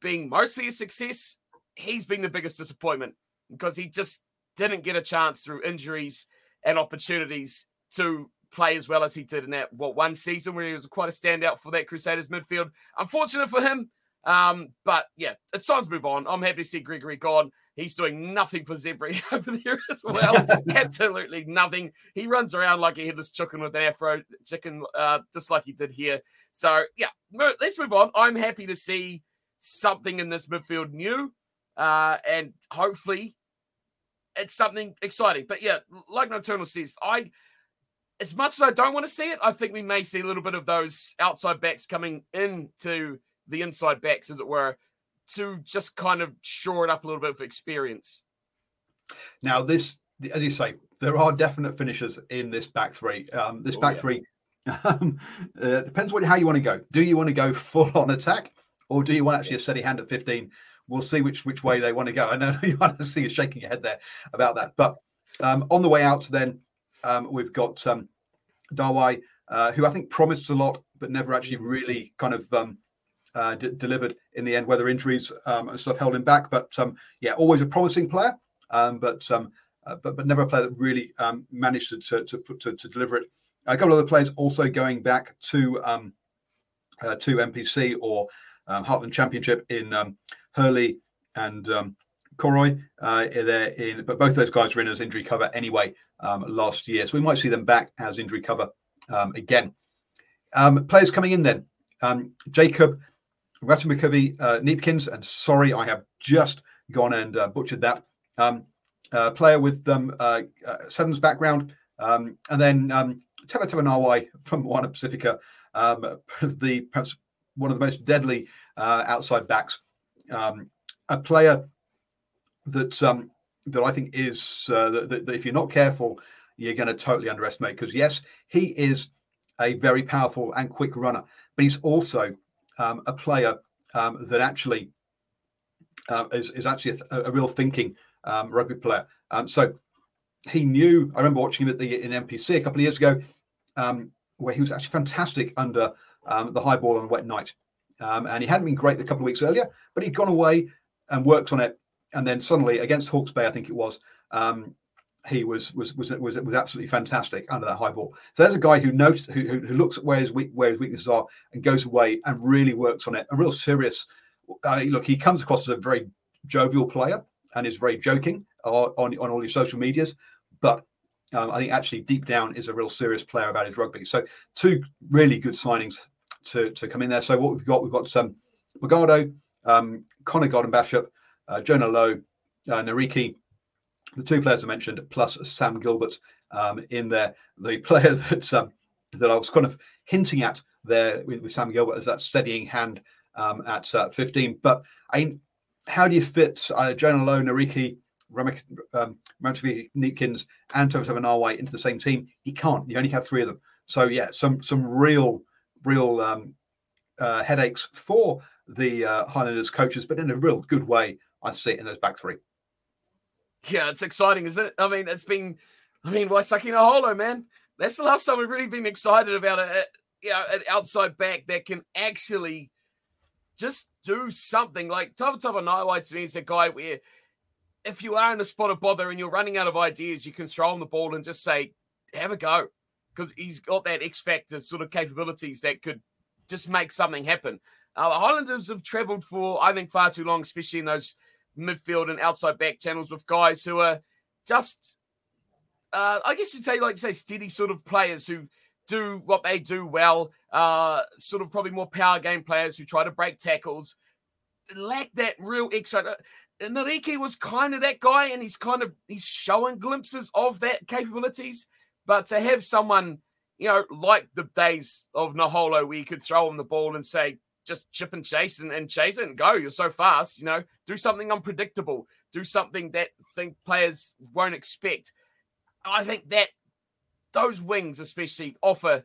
being mostly a success, he's been the biggest disappointment because he just didn't get a chance through injuries and opportunities to play as well as he did in that what one season where he was quite a standout for that Crusaders midfield. Unfortunate for him, um, but yeah, it's time to move on. I'm happy to see Gregory gone. He's doing nothing for Zebre [laughs] over there as well. [laughs] Absolutely nothing. He runs around like a headless chicken with an afro chicken, uh, just like he did here. So yeah, let's move on. I'm happy to see something in this midfield new, uh, and hopefully it's something exciting. But yeah, like Nocturnal says, I as much as I don't want to see it, I think we may see a little bit of those outside backs coming into the inside backs, as it were, to just kind of shore it up a little bit of experience. Now, this, as you say, there are definite finishers in this back three. Um, this oh, back yeah. three [laughs] um, uh, depends what how you want to go. Do you want to go full on attack, or do you want actually yes. a steady hand at fifteen? We'll see which which way they want to go. I know [laughs] you want to see you shaking your head there about that, but um, on the way out, then um, we've got um, Dawai, uh, who I think promised a lot, but never actually really kind of um, uh, d- delivered in the end, whether injuries um, and stuff held him back. But um, yeah, always a promising player, um, but, uh, but but never a player that really managed to to, to, to, deliver it. A couple of other players also going back to uh, to NPC or Heartland Championship in Hurley and Coroy. Uh, they're in, but both those guys were in as injury cover anyway last year, so we might see them back as injury cover again. players coming in then. Jacob Ratumikovi uh, Kneepkens, and sorry, I have just gone and uh, butchered that. Um, uh, player with um, uh, Sevens background, um, and then um, Nawai from Moana Pacifica, um, [laughs] the perhaps one of the most deadly uh, outside backs. Um, a player that um, that I think is uh, that, that if you're not careful, you're going to totally underestimate. Because yes, he is a very powerful and quick runner, but he's also um, a player um, that actually uh, is, is actually a, a real thinking um, rugby player. Um, so he knew. I remember watching him at the in NPC a couple of years ago, um, where he was actually fantastic under the high ball on a wet night, and he hadn't been great a couple of weeks earlier, but he'd gone away and worked on it, and then suddenly against Hawke's Bay, I think it was, he was was was was was absolutely fantastic under that high ball. So there's a guy who knows who who, looks at where his weak, where his weaknesses are and goes away and really works on it. A real serious uh, look. He comes across as a very jovial player and is very joking on on, all his social medias, but um, I think actually deep down is a real serious player about his rugby. So two really good signings to to come in there. So what we've got, we've got some Magado, um, Connor Garden Bachop, uh, Jonah Lowe, uh, Nareki, the two players I mentioned, plus Sam Gilbert um, in there. The [laughs] player that um, that I was kind of hinting at there with, with Sam Gilbert as that steadying hand um, at uh, 15. But I how do you fit uh, Jonah Lowe, Nareki, Ramak, um, Kneepkens, and Thomas Nawai into the same team? You can't. You only have three of them. So yeah, some some real real um, uh, headaches for the uh, Highlanders coaches, but in a real good way. I see it in those back three. Yeah, it's exciting, isn't it? I mean, it's been, I mean, Waisake Naholo, man? That's the last time we've really been excited about a, you know, an outside back that can actually just do something. Like Tava Nawai to me is a guy where if you are in a spot of bother and you're running out of ideas, you can throw him the ball and just say, have a go. Because he's got that X factor sort of capabilities that could just make something happen. Uh, the Highlanders have travelled for, I think, far too long, especially in those midfield and outside back channels with guys who are just, uh, I guess you'd say, like say, steady sort of players who do what they do well, uh, sort of probably more power game players who try to break tackles, lack that real extra. Uh, Nareki was kind of that guy, and he's kind of he's showing glimpses of that capabilities. But to have someone, you know, like the days of Naholo, where you could throw him the ball and say, just chip and chase and, and chase it and go. You're so fast, you know. Do something unpredictable. Do something that think players won't expect. I think that those wings, especially, offer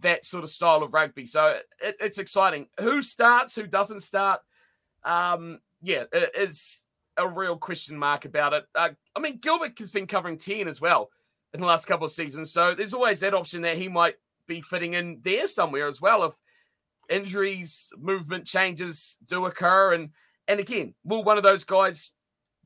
that sort of style of rugby. So it, it's exciting. Who starts? Who doesn't start? Um, yeah, it is a real question mark about it. Uh, I mean, Gilbert has been covering 10 as well in the last couple of seasons. So there's always that option that he might be fitting in there somewhere as well if injuries, movement changes do occur. And and again, will one of those guys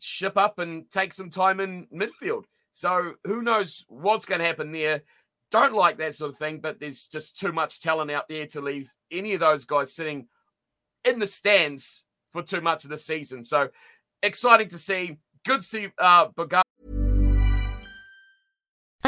ship up and take some time in midfield? So who knows what's going to happen there? Don't like that sort of thing, but there's just too much talent out there to leave any of those guys sitting in the stands for too much of the season. So exciting to see. Good to see uh,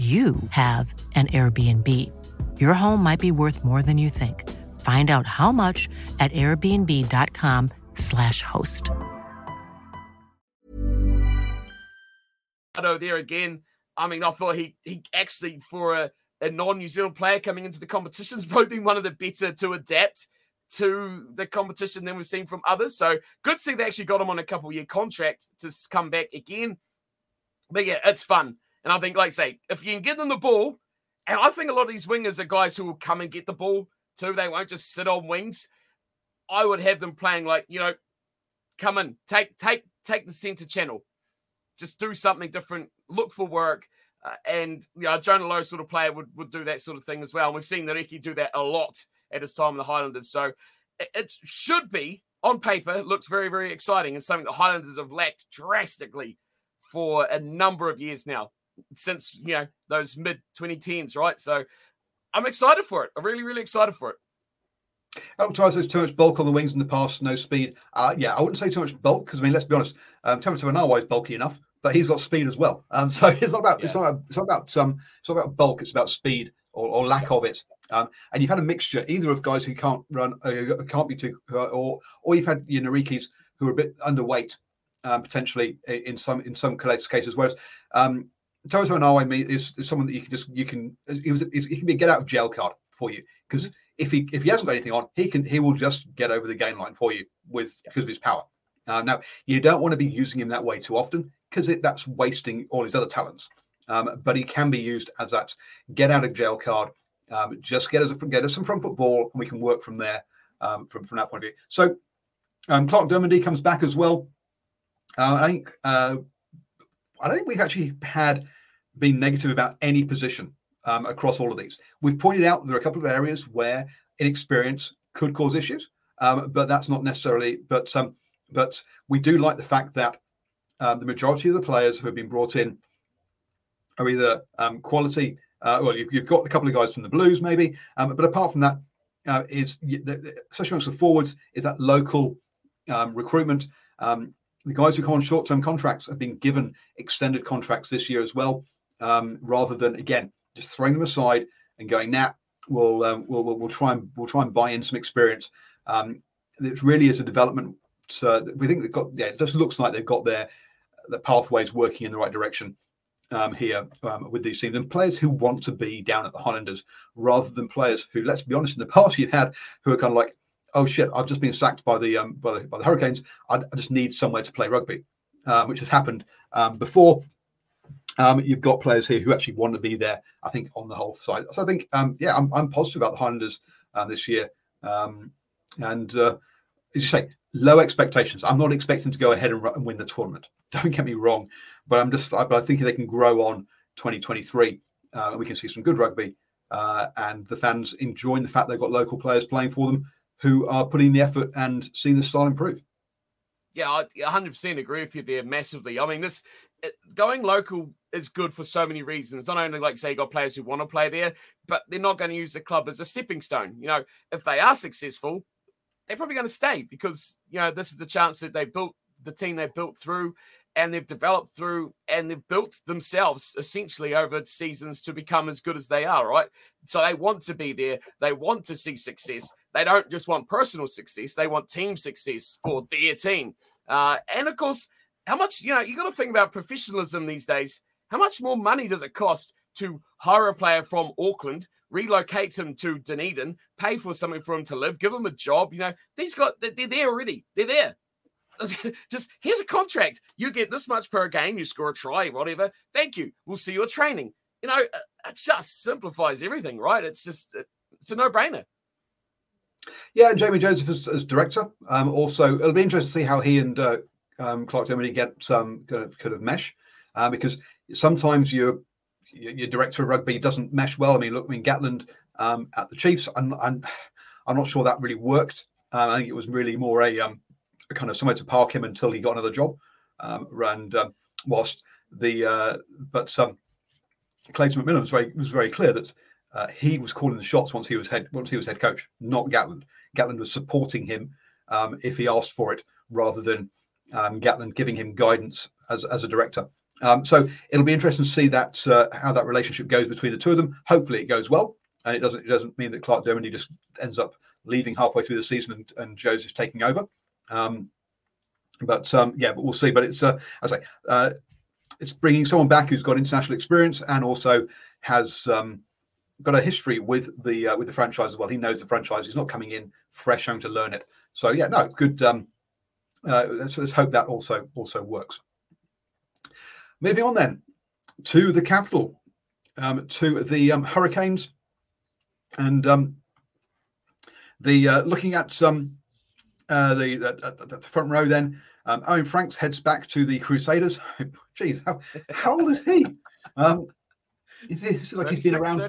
you have an Airbnb. Your home might be worth more than you think. Find out how much at airbnb.com/slash host. There again. I mean, I thought he he actually for a, a non-New Zealand player coming into the competition probably [laughs] one of the better to adapt to the competition than we've seen from others. So good to see they actually got him on a couple year contract to come back again. But yeah, it's fun. And I think, like say, if you can get them the ball, and I think a lot of these wingers are guys who will come and get the ball too. They won't just sit on wings. I would have them playing like, you know, come in, take take take the center channel. Just do something different, look for work. Uh, and you know, Jonah Lowe sort of player would, would do that sort of thing as well. And we've seen Nareki do that a lot at his time in the Highlanders. So it, it should be, on paper, looks very, very exciting and something the Highlanders have lacked drastically for a number of years now since you know those mid 2010s, right? So I'm excited for it. I'm really, really excited for it. Twice there's too much bulk on the wings in the past, no speed. Uh, yeah, I wouldn't say too much bulk because I mean, let's be honest, um, Thomas is bulky enough, but he's got speed as well. Um, so [laughs] it's not about yeah. it's not about it's not about um it's not about bulk. It's about speed or, or lack of it. Um, and you've had a mixture either of guys who can't run, uh, can't be too, uh, or or you've had your Narekis who are a bit underweight, um, potentially in some in some cases. Whereas um, Toto Inoue is, is someone that you can just you can he was he can be a get out of jail card for you because mm-hmm. if he if he hasn't got anything on, he can he will just get over the gain line for you with because of his power. Uh, now you don't want to be using him that way too often because that's wasting all his other talents. Um, but he can be used as that get out of jail card. Um, just get us a, get us some from football, and we can work from there um, from from that point of view. So um, Clarke Dermody comes back as well. Uh, I think uh, I don't think we've actually had been negative about any position um, across all of these. We've pointed out there are a couple of areas where inexperience could cause issues, um, but that's not necessarily. But um, but we do like the fact that um, the majority of the players who have been brought in are either um, quality. Uh, well, you've, you've, got a couple of guys from the Blues, maybe, um, but apart from that, uh, is especially amongst the forwards, is that local recruitment. Um, the guys who come on short-term contracts have been given extended contracts this year as well, um, rather than again just throwing them aside and going, "Nah, we'll, um, we'll, we'll we'll try and we'll try and buy in some experience." Um, it really is a development. So we think they've got yeah, it just looks like they've got their the pathways working in the right direction um, here um, with these teams and players who want to be down at the Highlanders rather than players who, let's be honest, in the [laughs] past you've had who are kind of like, oh shit, I've just been sacked by the um, by the, by the Hurricanes. I, I, just need somewhere to play rugby, um, which has happened um, before. Um, you've got players here who actually want to be there. I think on the whole side. So I think, um, yeah, I'm, I'm positive about the Highlanders uh, this year. and uh, as you say, low expectations. I'm not expecting to go ahead and, and win the tournament. [laughs] Don't get me wrong, but I'm just, but I think they can grow on 2023. Uh, we can see some good rugby, uh, and the fans enjoying the fact they've got local players playing for them who are putting the effort and seeing the style improve. Yeah, I 100% agree with you there massively. I mean, this going local is good for so many reasons. Not only, like say, you got players who want to play there, but they're not going to use the club as a stepping stone. You know, if they are successful, they're probably going to stay because you know this is the chance that they built the team they built through and they've developed through and they've built themselves essentially over seasons to become as good as they are, right? So they want to be there. They want to see success. They don't just want personal success, they want team success for their team. Uh, and of course, how much, you know, you got to think about professionalism these days. How much more money does it cost to hire a player from Auckland, relocate him to Dunedin, pay for something for him to live, give him a job? You know, these got, they're there already. They're there. [laughs] just here's a contract. You get this much per game. You score a try, whatever. Thank you. We'll see you at training. You know, uh, it just simplifies everything, right? It's just it's a no brainer. Yeah, Jamie Joseph as, as director. Um, also, it'll be interesting to see how he and uh, um, Clarke Dermody get some kind of kind of mesh, uh, because sometimes your your director of rugby doesn't mesh well. I mean, look, I mean Gatland um, at the Chiefs, and I'm, [sighs] I'm, not sure that really worked. Uh, I think it was really more a um, kind of somewhere to park him until he got another job. Um, and um, whilst the uh, but um, Clayton McMillan was very was very clear that uh, he was calling the shots once he was head once he was head coach, not Gatland. Gatland was supporting him um, if he asked for it, rather than um, Gatland giving him guidance as as a director. Um, so it'll be interesting to see that uh, how that relationship goes between the two of them. Hopefully, it goes well, and it doesn't it doesn't mean that Clarke Dermody just ends up leaving halfway through the season and, and Joseph's taking over. Um, but um, yeah, but we'll see. But it's uh, as I say, uh, it's bringing someone back who's got international experience and also has um, got a history with the uh, with the franchise as well. He knows the franchise. He's not coming in fresh home to learn it. So yeah, no, good. Um, uh, let's, let's hope that also also works. Moving on then to the capital, um, to the um, Hurricanes, and um, the uh, looking at some um, uh, the, the, the, front row then. Um, Owen Franks heads back to the Crusaders. [laughs] Jeez, how, how old is he? Um, is he like he's been around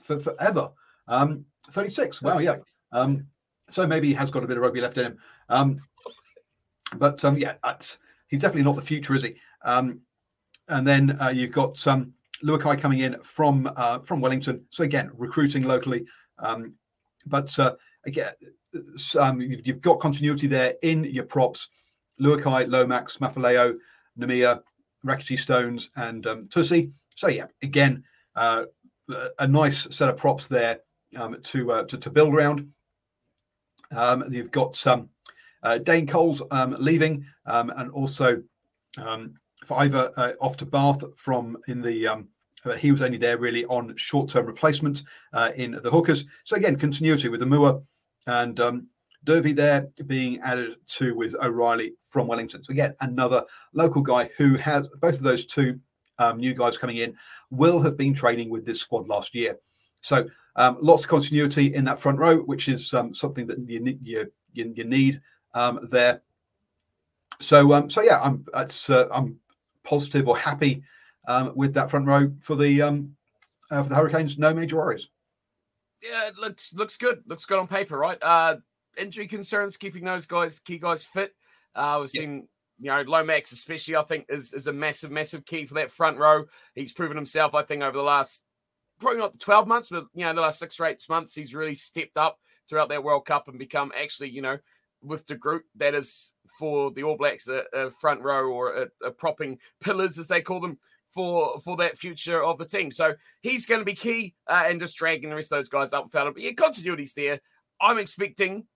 for, for, forever? Um, 36. Wow, 36. yeah. Um, so maybe he has got a bit of rugby left in him. Um, but um, yeah, he's definitely not the future, is he? Um, and then uh, you've got um, Luakai coming in from uh, from Wellington. So again, recruiting locally. Um, but uh, again, um, you've, you've, got continuity there in your props. Luakai, Lomax, Mafileo, Numia, Rakiti Stones, and um, Tussie. So yeah, again, uh, a nice set of props there um, to, uh, to, to build around. Um, you've got some uh, Dane Coles um, leaving, um, and also um, Fiver uh, off to Bath from in the um, uh, he was only there really on short-term replacement uh, in the hookers. So again, continuity with the Moore and um, Derby there being added to with O'Reilly from Wellington. So again, another local guy who has both of those two um, new guys coming in will have been training with this squad last year. So um, lots of continuity in that front row, which is um, something that you you, you, need um, there. So um, so yeah, I'm uh, I'm positive or happy um, with that front row for the uh, for the Hurricanes. No major worries yeah, it looks looks good. Looks good on paper, right? Uh, injury concerns, keeping those guys, key guys fit. Uh, we've seen, you know, Lomax especially. I think is is a massive, massive key for that front row. He's proven himself. I think over the last probably not the twelve months, but you know, the last six or eight months, he's really stepped up throughout that World Cup and become actually, you know, with the group that is for the All Blacks a, a front row or a, a propping pillars as they call them for for that future of the team. So he's going to be key uh, and just dragging the rest of those guys up without him. But yeah, continuity's there. I'm expecting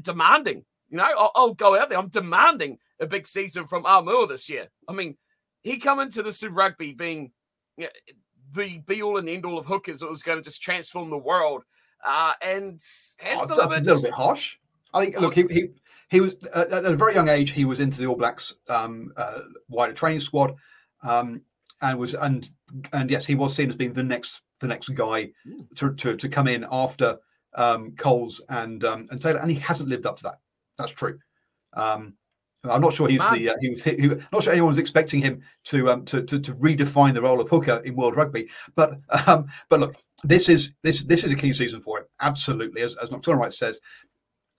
demanding. You know, I'll, I'll, go out there. I'm demanding a big season from Aumua this year. I mean, he come into the Super Rugby being you know, the be all and end all of hookers. It was going to just transform the world, uh, and has oh, delivered. A little bit harsh. I think. Look, he he, he was at a very young age. He was into the All Blacks um, uh, wider training squad, um, and was and and yes, he was seen as being the next the next guy hmm. to to, to come in after um, Coles and um, and Taylor, and he hasn't lived up to that. That's true. Um, I'm not sure he's Man. the uh, he was he, he, not sure anyone was expecting him to, um, to, to to redefine the role of hooker in world rugby. But um, but look, this is this this is a key season for him. Absolutely, as as Nocturnal Right says,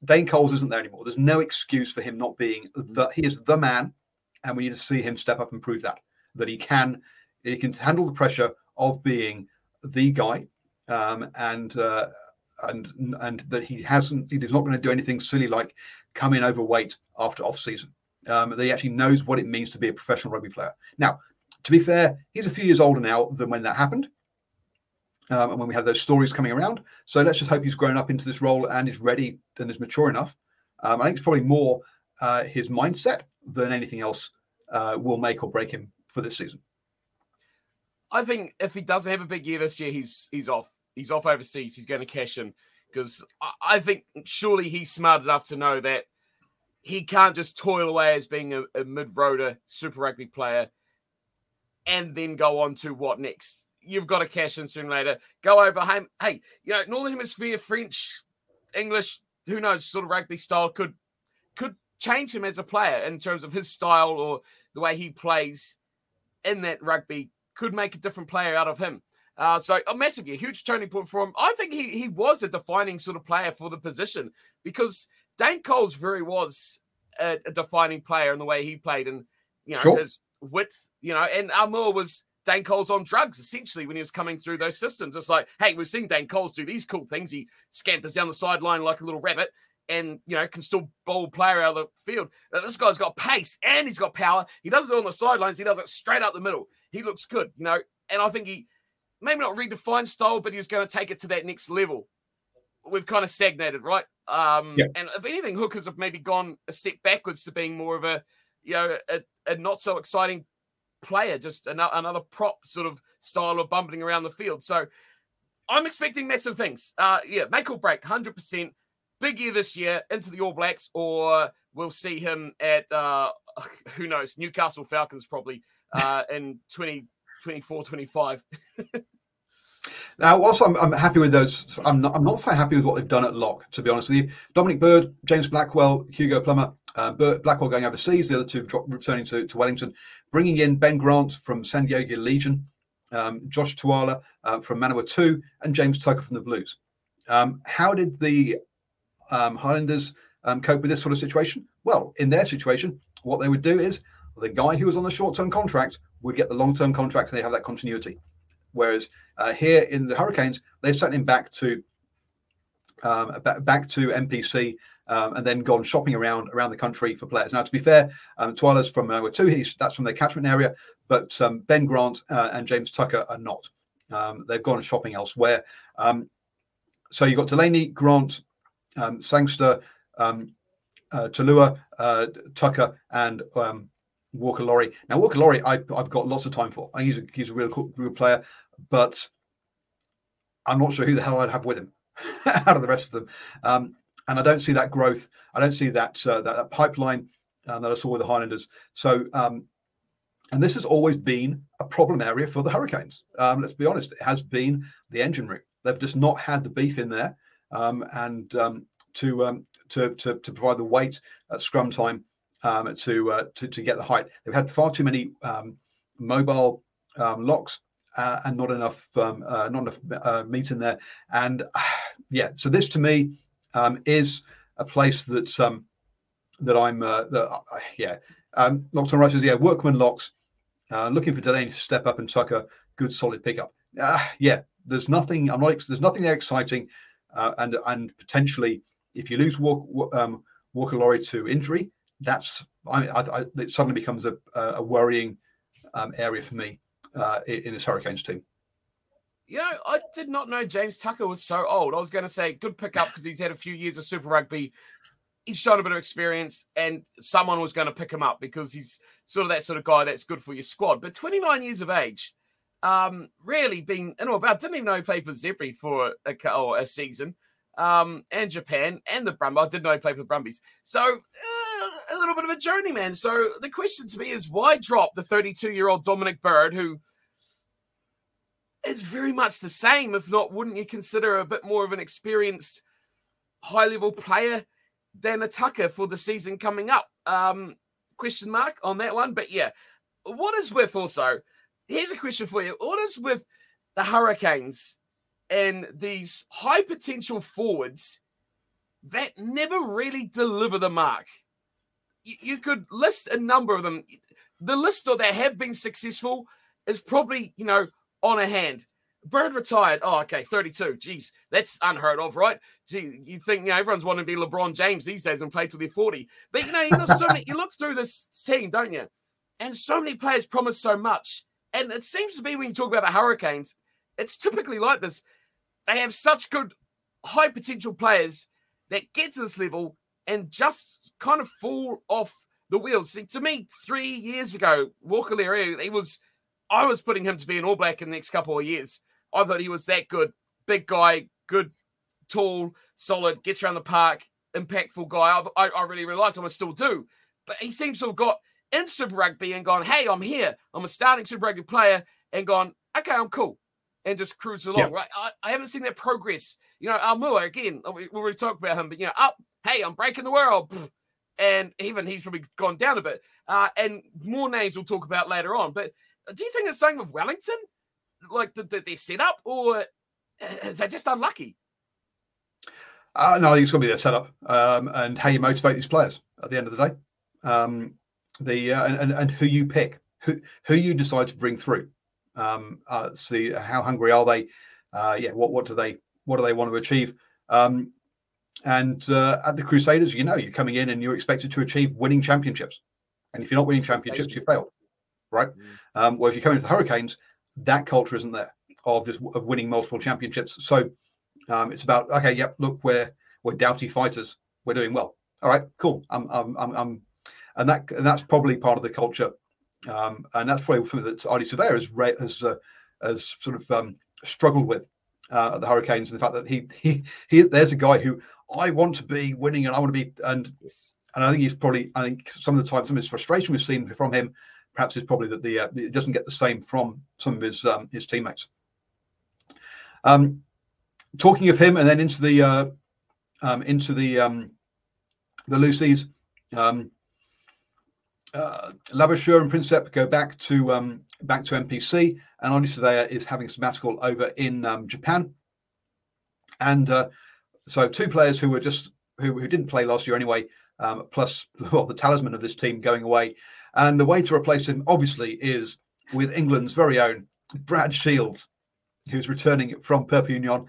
Dane Coles isn't there anymore. There's no excuse for him not being the he is the man, and we need to see him step up and prove that that he can he can handle the pressure of being the guy, um, and uh, and and that he hasn't he's not going to do anything silly like come in overweight after off season. Um, that he actually knows what it means to be a professional rugby player. Now, to be fair, he's a few years older now than when that happened. Um, and when we had those stories coming around. So let's just hope he's grown up into this role and is ready and is mature enough. Um, I think it's probably more uh, his mindset than anything else uh, will make or break him for this season. I think if he doesn't have a big year this year, he's he's off. He's off overseas. He's going to cash in because I, think surely he's smart enough to know that he can't just toil away as being a, a mid-roader Super Rugby player and then go on to what next. You've got to cash in sooner or later. Go over home. Hey, you know, Northern Hemisphere, French, English, who knows, sort of rugby style could could change him as a player in terms of his style or the way he plays in that rugby could make a different player out of him. Uh, so a massive, a huge turning point for him. I think he he was a defining sort of player for the position because Dane Coles very was a, a defining player in the way he played and you know sure. his width, you know, and Aumua was Dane Coles on drugs essentially when he was coming through those systems. It's like, hey, we've seen Dane Coles do these cool things. He scampers down the sideline like a little rabbit and you know can still bowl player out of the field. this guy's got pace and he's got power. He doesn't do it on the sidelines. He does it straight out the middle. He looks good, you know. And I think he maybe not redefine style, but he's going to take it to that next level. We've kind of stagnated, right? Um, yeah. And if anything, hookers have maybe gone a step backwards to being more of a, you know, a, a not so exciting player, just another, another prop sort of style of bumbling around the field. So I'm expecting massive things. Uh, yeah, make or break, 100%. Big year this year into the All Blacks, or we'll see him at, uh, [laughs] who knows, Newcastle Falcons probably uh, in 2024, 25. [laughs] Now, whilst I'm, I'm, happy with those, I'm not, I'm not so happy with what they've done at lock, to be honest with you. Dominic Bird, James Blackwell, Hugo Plummer, uh, Blackwell going overseas, the other two drop, returning to, to, Wellington, bringing in Ben Grant from San Diego Legion, um, Josh Tuala uh, from Two, and James Tucker from the Blues. Um, how did the um, Highlanders um, cope with this sort of situation? Well, in their situation, what they would do is the guy who was on the short term contract would get the long term contract and they have that continuity. Whereas uh, here in the Hurricanes, they sent him back to um, back to NPC um, and then gone shopping around around the country for players. Now, to be fair, um, Tuala's from uh, two. He's that's from their catchment area, but um, Ben Grant uh, and James Tucker are not. Um, they've gone shopping elsewhere. Um, so you've got Delaney, Grant, um, Sangster, um, uh, Talua, uh, Tucker, and um, Walker Leawere. Now, Walker Leawere, I, have got lots of time for. I think he's a, he's a real, real player, but I'm not sure who the hell I'd have with him [laughs] out of the rest of them. Um, and I don't see that growth. I don't see that uh, that, that, pipeline uh, that I saw with the Highlanders. So, um, and this has always been a problem area for the Hurricanes. Um, let's be honest, it has been the engine room. They've just not had the beef in there, and um, to, um, to, to to provide the weight at scrum time um, to, uh, to to get the height. They've had far too many um, mobile um, locks uh, and not enough um, uh, not enough uh, meat in there. And yeah, so this to me um, is a place that um, that I'm uh, that uh, yeah. Um, locks on Russians, yeah, workman locks. Uh, looking for Delaney to step up and tuck a good solid pickup. Uh, yeah, there's nothing. I'm not. There's nothing there exciting, uh, and and potentially if you lose Walk, um, Walker Leawere to injury, that's I, I, it suddenly becomes a, a worrying um, area for me uh, in this Hurricanes team. You know, I did not know James Tucker was so old. I was going to say good pickup because he's had a few years of Super Rugby. he's shown a bit of experience, and someone was going to pick him up because he's sort of that sort of guy that's good for your squad. But 29 years of age, um, really been in all about. Didn't even know he played for Zebre for a, or a season, um, and Japan and the Brumbies. I didn't know he played for the Brumbies. So uh, a little bit of a journeyman. So the question to me is, why drop the 32 year old Dominic Bird, who is very much the same, if not, wouldn't you consider a bit more of an experienced, high level player than a Tucker for the season coming up? Um, question mark on that one. But yeah, what is with also? Here's a question for you. Is with the Hurricanes and these high potential forwards that never really deliver the mark? You, you could list a number of them. The list of that have been successful is probably, you know, on a hand. Bird retired. Oh, okay, 32. Jeez, that's unheard of, right? Gee, you think you know everyone's wanting to be LeBron James these days and play till they're 40. But you know, you so many, you look through this team, don't you? And so many players promise so much. And it seems to be when you talk about the Hurricanes, it's typically like this. They have such good high potential players that get to this level and just kind of fall off the wheels. See, to me, three years ago, Walker Leawere, he was I was putting him to be an All Black in the next couple of years. I thought he was that good, big guy, good, tall, solid, gets around the park, impactful guy. I, I really, really liked him. I still do. But he seems to have got in Super Rugby and gone, hey, I'm here. I'm a starting Super Rugby player and gone, okay, I'm cool. And just cruise along, yep. right? I, I, haven't seen that progress. You know, Aumua, again, we, we already talked about him, but, you know, up, hey, I'm breaking the world. And even he's probably gone down a bit. Uh, and more names we'll talk about later on. But do you think it's something with Wellington, like the, the, their setup, or they're just unlucky? Uh, no, I think it's going to be their setup um, and how you motivate these players at the end of the day. Um, the uh, and, and who you pick, who who you decide to bring through. Um, uh, see how hungry are they? Uh, yeah, what what do they what do they want to achieve? Um, and uh, at the Crusaders, you know, you're coming in and you're expected to achieve winning championships. And if you're not winning championships, you fail right? Mm. Um, well, if you come into the Hurricanes, that culture isn't there of just of winning multiple championships. So um, it's about okay, yep, look, we're we're doughty fighters, we're doing well. All right, cool. I'm, I'm, I'm, I'm and that and that's probably part of the culture, um, and that's probably something that Ardie Savea has has uh, has sort of um, struggled with uh, at the Hurricanes, and the fact that he he he there's a guy who I want to be winning, and I want to be, and and I think he's probably I think some of the time some of his frustration we've seen from him perhaps is probably that the uh, it doesn't get the same from some of his um, his teammates. Um, talking of him, and then into the uh, um, into the um, the loosies, um, uh, Labuschagne and Prinsep go back to um, back to NPC, and Ardie Savea is having a sabbatical over in um, Japan. And uh, so, two players who were just who, who didn't play last year anyway, um, plus [laughs] well, the talisman of this team going away and the way to replace him, obviously, is with England's very own Brad Shields, who's returning from Perpignan.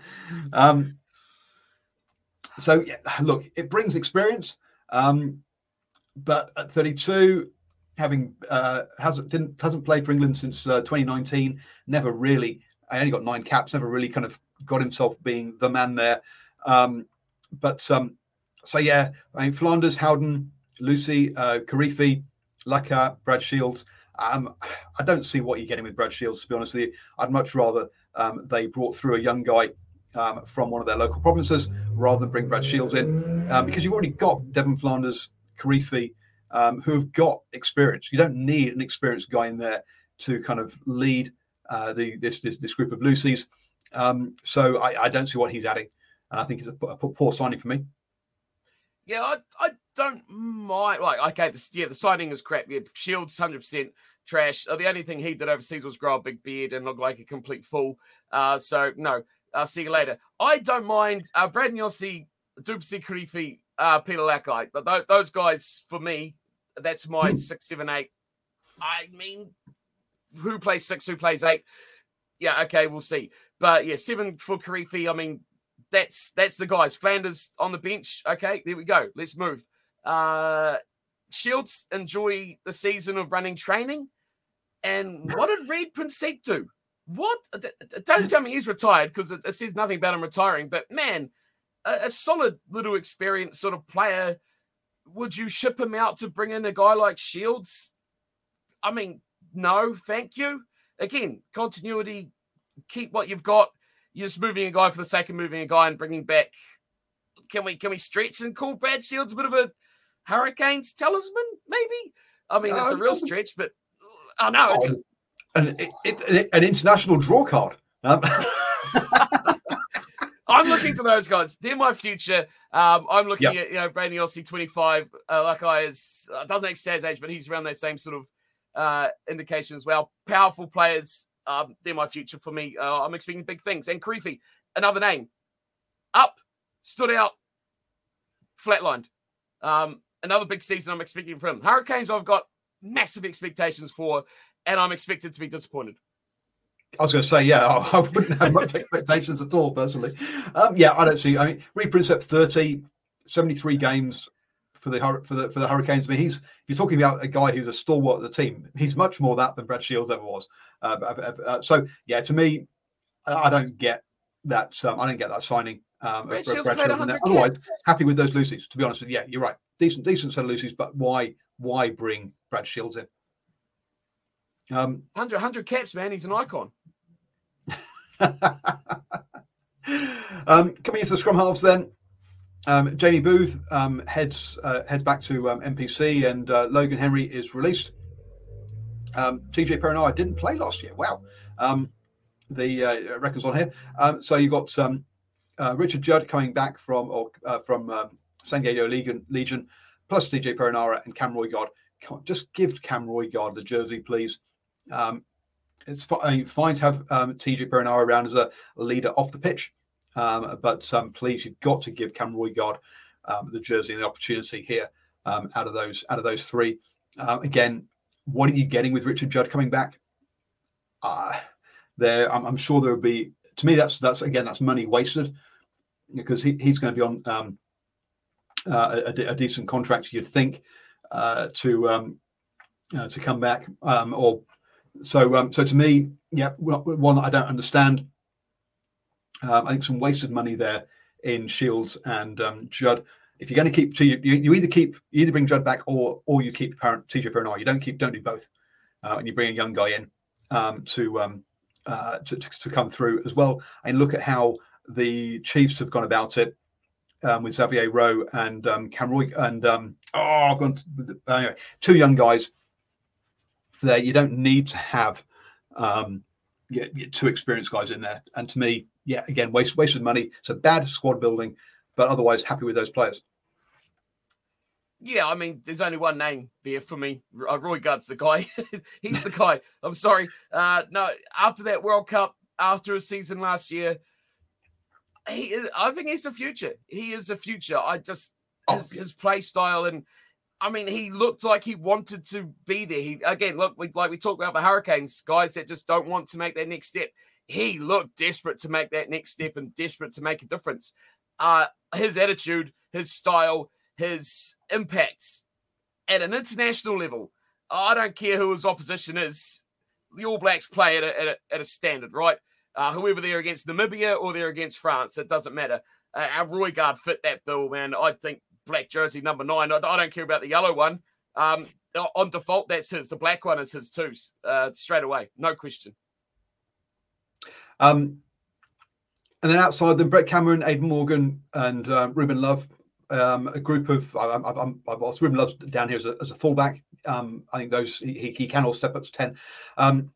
Um, so, yeah, look, it brings experience. Um, but at 32, having uh, hasn't didn't hasn't played for England since uh, 2019, never really. I only got nine caps. Never really kind of got himself being the man there. Um, but um, so yeah, I mean Flanders, Howden, Lucy, uh, Kirifi, Laka, Brad Shields. Um, I don't see what you're getting with Brad Shields, to be honest with you. I'd much rather um, they brought through a young guy um, from one of their local provinces rather than bring Brad Shields in um, because you've already got Devan Flanders, Kirifi, um, who have got experience. You don't need an experienced guy in there to kind of lead uh, the this, this, this group of loosies. Um, so I, I, don't see what he's adding, and I think it's a, a poor signing for me. Yeah, I, I don't mind. Like, okay, the, yeah, the signing is crap. Yeah, Shields, 100% trash. Uh, the only thing he did overseas was grow a big beard and look like a complete fool. Uh, so, no, I'll see you later. I don't mind uh, Brad Nyosi, Dupsy Kirifi, uh, Peter Lakai. But th- those guys, for me, that's my hmm. six, seven, eight. I mean, who plays six, who plays eight? Yeah, okay, we'll see. But yeah, seven for Kirifi. I mean, that's that's the guys. Flanders on the bench. Okay, there we go. Let's move. Uh, Shields enjoy the season of running training. And what did Reed Prinsep do? What? Don't tell me he's retired because it, it, says nothing about him retiring. But man, a, a, solid little experienced sort of player. would you ship him out to bring in a guy like Shields? I mean, no, thank you. Again, continuity, keep what you've got. You're just moving a guy for the sake of moving a guy and bringing back. Can we can we stretch and call Brad Shields a bit of a Hurricanes talisman? Maybe. I mean, it's a real stretch, but I know it's Oh, an, it, it- an international draw card. Um, [laughs] [laughs] I'm looking to those guys. They're my future. Um, I'm looking Yep. at you know Brady Ossie, 25. Uh, like I is uh, doesn't actually say age, but he's around that same sort of uh, indication as well. Powerful players. Um, they're my future for me. Uh, I'm expecting big things. And Kirifi, another name, up, stood out, flatlined. Um, another big season I'm expecting from him. Hurricanes. I've got massive expectations for, and I'm expected to be disappointed. I was going to say, yeah, [laughs] I wouldn't have much expectations at all, personally. Um, yeah, I don't see. I mean, Reed Prinsep 30, 73 games for the for the for the Hurricanes. I mean, he's if you're talking about a guy who's a stalwart of the team, he's much more that than Brad Shields ever was. Uh, uh, uh, so, yeah, to me, I don't get that. Um, I don't get that signing. Um, Brad Brad Shields Shields there. 100 Otherwise, happy with those loosies. To be honest with you, yeah, you're right. Decent, decent set of loosies, but why why bring Brad Shields in? Um, 100, 100 caps, man. He's an icon. [laughs] um, coming into the scrum halves, then um, Jamie Booth um, heads uh, heads back to um, NPC, and uh, Logan Henry is released. Um, TJ Perenara didn't play last year. Wow, um, the uh, records on here. Um, so you've got um, uh, Richard Judd coming back from or uh, from um, San Diego Legion, Legion, plus TJ Perenara and Cam. Come on, just give Cam Roigard the jersey, please. Um, it's mean, fine to have um, TJ Perenara around as a leader off the pitch, um, but um, please, you've got to give Cam Roigard um, the jersey and the opportunity here um, out of those out of those three. Uh, again, what are you getting with Richard Judd coming back? Uh, there, I'm, I'm sure there will be. To me, that's that's again that's money wasted because he, he's going to be on um, uh, a, a decent contract. You'd think uh, to uh, to come back or so. Um, so to me, yeah, one I don't understand. Um, I think some wasted money there in Shields and um, Judd. If you're going to keep, so you, you, either keep, you either bring Judd back or or you keep parent, TJ Perenara. You don't keep, don't do both, uh, and you bring a young guy in um, to, um, uh, to to to come through as well. And look at how the Chiefs have gone about it um, with Xavier Roe and um, and um, oh, I've gone to, anyway, two young guys. There, you don't need to have um, two experienced guys in there. And to me, yeah, again, waste wasted money. It's a bad squad building, but otherwise happy with those players. Yeah, I mean, there's only one name there for me. Uh, Roigard's the guy. [laughs] He's the guy. [laughs] I'm sorry. Uh, no, after that World Cup, after a season last year, he is, I think he's the future. He is the future. I just Oh, his, yeah. his play style and I mean, he looked like he wanted to be there. He again, look, we, like we talked about the Hurricanes, guys that just don't want to make that next step. He looked desperate to make that next step and desperate to make a difference. Uh, his attitude, his style, his impacts at an international level. I don't care who his opposition is. The All Blacks play at a, at a, at a standard, right? Uh, whoever they're against Namibia or they're against France, it doesn't matter. Uh, and Roigard fit that bill, man. I think black jersey number nine. I, I don't care about the yellow one. Um, on default, that's his. The black one is his too, uh, straight away, no question. Um, and then outside them, Brett Cameron, Aidan Morgan, and uh, Ruben Love, um, a group of I, I've got Ruben Love's down here as a, as a fullback. Um, I think those he, he- can all step up to ten. Um,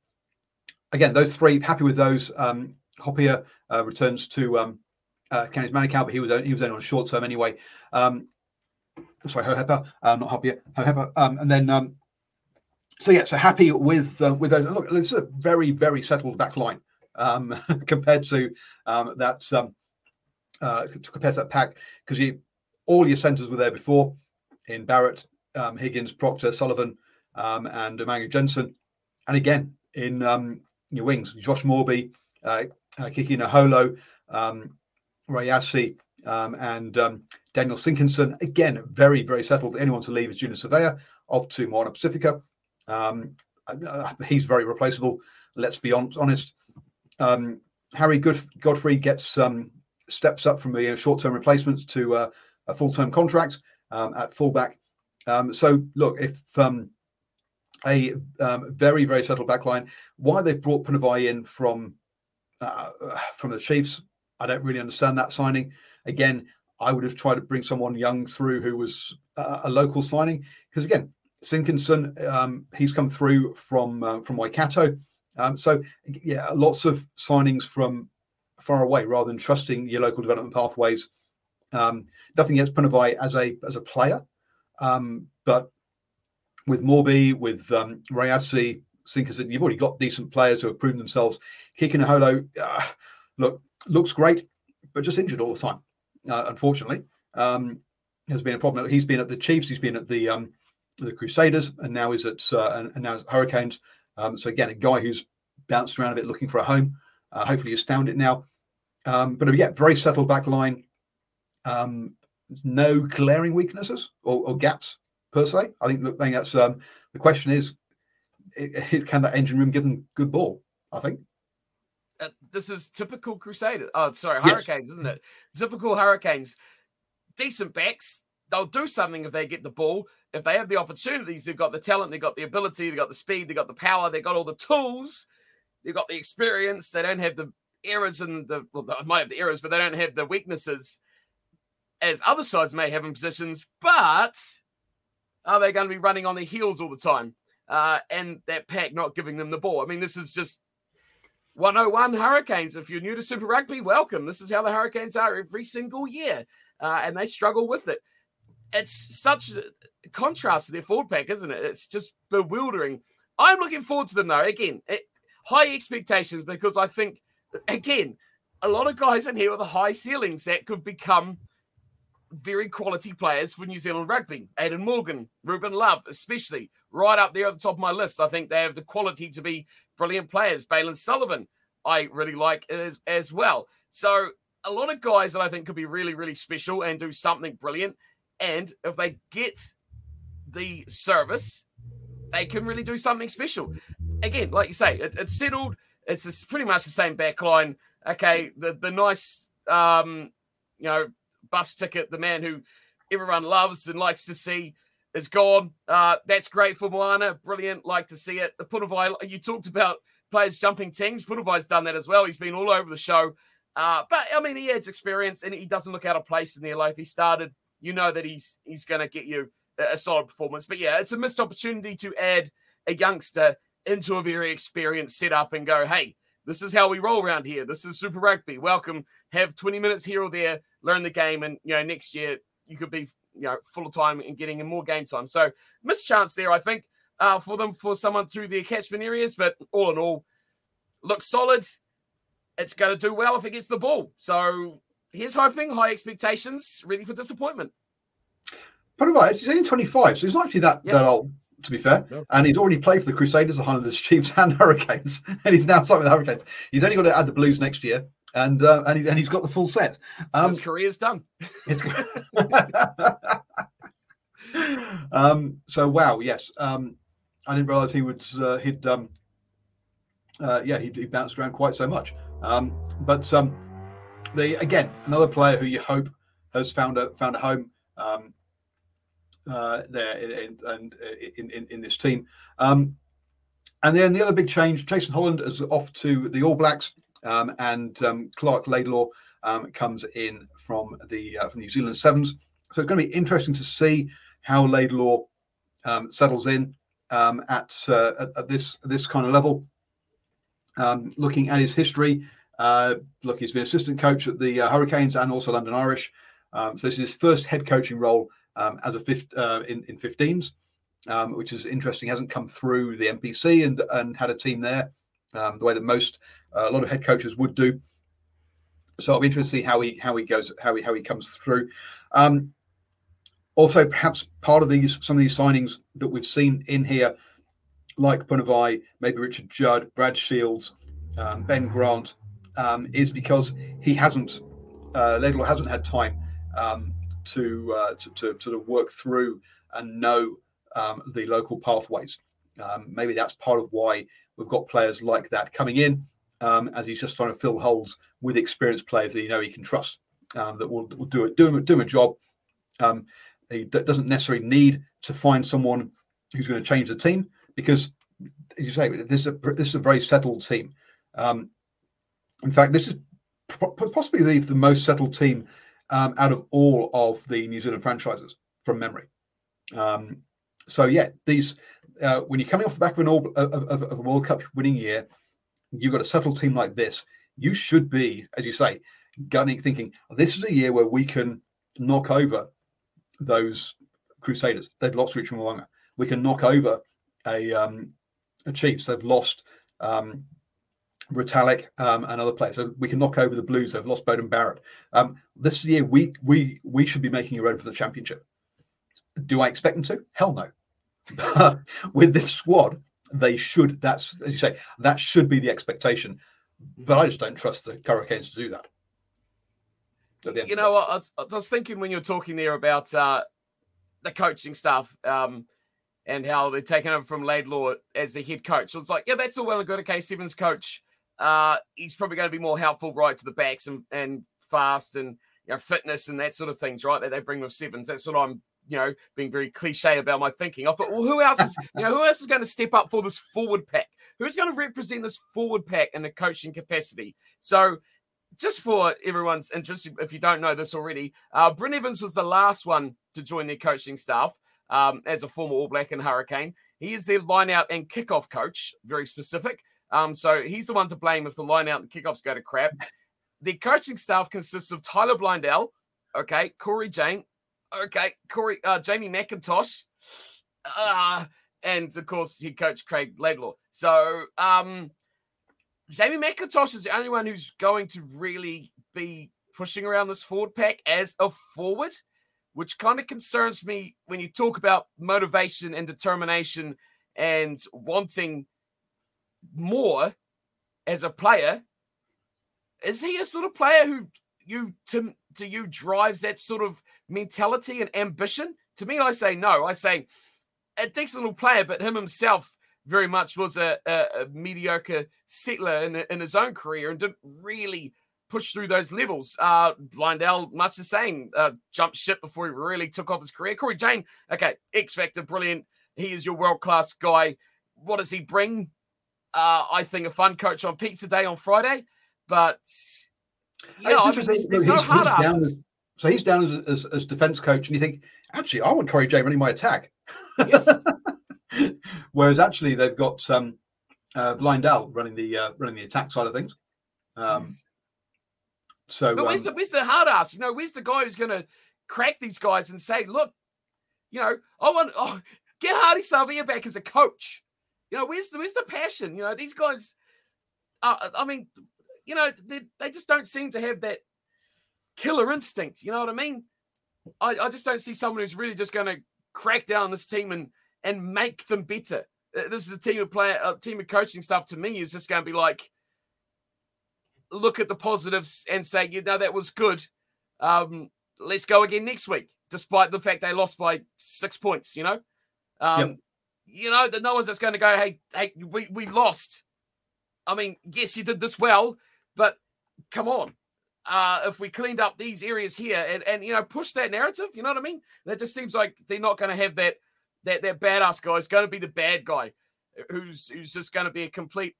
again, those three happy with those. Um, Hoppier uh, returns to um, uh, Counties Manukau, but he was he was only on short term anyway. Um, sorry, Hohepa, uh, not Hoppier, Hohepa, um, and then um, so yeah, so happy with uh, with those. Look, this is a very very settled back line um, [laughs] compared to um, that um, uh, compared to that pack. Because you all your centres were there before in Barrett, um, Higgins, Proctor, Sullivan, um, and Emmanuel Jensen, and again in um, your wings, Josh Moorby, uh, uh, Kini Naholo, um, Rayasi, um, and um, Daniel Sinkinson. Again, very very settled. Anyone to leave is Julian Savea of to Moana Pacifica. Um, uh, he's very replaceable. Let's be on, honest. Um, Harry Good- Godfrey gets um, steps up from the short-term replacements to uh, a full-term contract um, at fullback. So look, if a very very settled backline, why they've brought Punivai in from uh, from the Chiefs, I don't really understand that signing. Again, I would have tried to bring someone young through who was uh, a local signing because again, Sinkinson, um, he's come through from uh, from Waikato. Um, so yeah, lots of signings from far away rather than trusting your local development pathways. Um, nothing against Punivai as a as a player, um, but with Moorby, with um, Rayasi, Sinkinson, you've already got decent players who have proven themselves. Kini Naholo, uh, look, looks great, but just injured all the time. Uh, unfortunately, um, has been a problem. He's been at the Chiefs, he's been at the um, the Crusaders, and now is at uh, and, now is Hurricanes. Um, so again, a guy who's bounced around a bit looking for a home. Uh, hopefully, he's found it now. Um, but yeah, very settled back line. Um, no glaring weaknesses or, or, gaps per se. I think, I think that's um, the question is, can that engine room give them good ball? I think. Uh, this is typical Crusaders. Oh, sorry, Hurricanes, yes. isn't it? Typical Hurricanes. Decent backs. They'll do something if they get the ball. If they have the opportunities, they've got the talent, they've got the ability, they've got the speed, they've got the power, they've got all the tools, they've got the experience. They don't have the errors and the well, they might have the errors, but they don't have the weaknesses as other sides may have in positions. But are they going to be running on their heels all the time? Uh, and that pack not giving them the ball. I mean, this is just 101 Hurricanes. If you're new to Super Rugby, welcome. This is how the Hurricanes are every single year, uh, and they struggle with it. It's such a contrast to their forward pack, isn't it? It's just bewildering. I'm looking forward to them, though. Again, it, high expectations because I think again, a lot of guys in here with a high ceilings that could become very quality players for New Zealand rugby. Aidan Morgan, Ruben Love, especially right up there at the top of my list. I think they have the quality to be brilliant players. Bailyn Sullivan, I really like as, as well. So a lot of guys that I think could be really, really special and do something brilliant. And if they get the service, they can really do something special. Again, like you say, it, it's settled. It's pretty much the same backline. Okay, the the nice, um, you know, bus ticket, the man who everyone loves and likes to see is gone. Uh, that's great for Moana. Brilliant. Like to see it. The Punivai, you talked about players jumping teams. Punivai's done that as well. He's been all over the show. Uh, but I mean, he adds experience and he doesn't look out of place in their life. he started, you know that he's he's going to get you a solid performance. But yeah, it's a missed opportunity to add a youngster into a very experienced setup and go, hey, this is how we roll around here. This is Super Rugby. Welcome. Have 20 minutes here or there, learn the game, and you know, next year you could be you know full of time and getting in more game time. So missed chance there, I think, uh, for them for someone through their catchment areas. But all in all, looks solid. It's going to do well if it gets the ball. So here's hoping, high expectations, ready for disappointment. Probably right. He's only 25, so he's not actually that, yes. that old to be fair. No. And he's already played for the Crusaders, the Highlanders, [laughs] Chiefs, and Hurricanes. And he's now starting with the Hurricanes. He's only got to add the Blues next year. And uh, and, he, and he's got the full set. Um, his career's done. [laughs] um, so wow, yes. Um, I didn't realise he would uh, he'd um, uh, yeah he, he bounced around quite so much. Um, but um, the again another player who you hope has found a found a home. Um, uh, there in, in, in, in, this team. Um, and then the other big change, Jason Holland is off to the All Blacks, um, and um, Clark Laidlaw um, comes in from the uh, from New Zealand Sevens. So it's going to be interesting to see how Laidlaw um, settles in um, at, uh, at, at this this kind of level. looking at his history, uh, look, he's been assistant coach at the uh, Hurricanes and also London Irish. so this is his first head coaching role um, as a fifth uh, in in 15s, um, which is interesting. He Hasn't come through the NPC and and had a team there um, the way that most uh, a lot of head coaches would do. So I'll be interested to see how he how he goes how he how he comes through. Um, also, perhaps part of these some of these signings that we've seen in here, like Punivai, maybe Richard Judd, Brad Shields, um, Ben Grant, um, is because he hasn't uh, Laidlaw hasn't had time um, to, uh, to, to, to work through and know um, the local pathways. Um, maybe that's part of why we've got players like that coming in, um, as he's just trying to fill holes with experienced players that you know he can trust um, that will, will do it, do him, do him a job. Um, He d- doesn't necessarily need to find someone who's going to change the team because, as you say, this is a, this is a very settled team. Um, in fact, this is possibly the, the most settled team um, out of all of the New Zealand franchises from memory. Um, so yeah, these uh, when you're coming off the back of an all, of, of, of, a World Cup winning year, you've got a settled team like this. You should be, as you say, gunning, thinking this is a year where we can knock over those Crusaders. They've lost Richard Mo'unga. We can knock over a, um, a Chiefs. They've lost um, Retallick um, and other players. So we can knock over the Blues. They've lost Beauden Barrett. Um, this year, we we we should be making a run for the championship. Do I expect them to? Hell no. But [laughs] with this squad, they should. That's as you say. That should be the expectation. But I just don't trust the Hurricanes to do that. You know, I was, I was, thinking when you were talking there about uh, the coaching stuff um, and how they're taking over from Laidlaw as the head coach. So it's like, yeah, that's all well and good. Okay, Sevens coach uh, he's probably going to be more helpful right to the backs and, and fast and you know fitness and that sort of things, right? That they bring with sevens. That's what I'm you know being very cliche about my thinking. I thought, well, who else is you know who else is going to step up for this forward pack? Who's going to represent this forward pack in a coaching capacity? So. Just for everyone's interest, if you don't know this already, uh, Bryn Evans was the last one to join their coaching staff um, as a former All Black and Hurricane. He is their line out and kickoff coach, very specific. Um, so he's the one to blame if the line out and kickoffs go to crap. The coaching staff consists of Tyler Bleyendaal, okay, Corey Jane, okay, Corey, uh, Jamie Mackintosh, uh, and of course head coach Craig Laidlaw. So um, Jamie Mackintosh is the only one who's going to really be pushing around this forward pack as a forward, which kind of concerns me when you talk about motivation and determination and wanting more as a player. Is he a sort of player who you to to you drives that sort of mentality and ambition? To me, I say no. I say a decent little player, but him himself very much was a, a, a mediocre settler in, in his own career and didn't really push through those levels. Uh, Bleyendaal, much the same, uh, jumped ship before he really took off his career. Corey Jane, okay, X Factor, brilliant. He is your world class guy. What does he bring? uh, I think, a fun coach on pizza day on Friday. But yeah, I mean, there's, there's no hard asses. So he's down as, as, as, defense coach, and you think, actually, I want Corey J running my attack. Yes. [laughs] Whereas actually, they've got um, uh, Bleyendaal running the uh, running the attack side of things. Um, yes. So, but where's, um, the, where's the hard ass? You know, where's the guy who's going to crack these guys and say, look, you know, I want oh, get Ardie Savea back as a coach. You know, where's the where's the passion? You know, these guys. Uh, I mean, you know, they they just don't seem to have that killer instinct. You know what I mean? I, I just don't see someone who's really just going to crack down this team and and make them better. Uh, this is a team of player, a team of coaching stuff. To me, is just going to be like, look at the positives and say, you know, that was good. Um, let's go again next week, despite the fact they lost by six points. You know, um, yep you know, that no one's just going to go, hey, hey, we, we lost. I mean, yes, you did this well, but come on. Uh, if we cleaned up these areas here and, and you know push that narrative, you know what I mean? That just seems like they're not going to have that that that badass guy is going to be the bad guy, who's who's just going to be a complete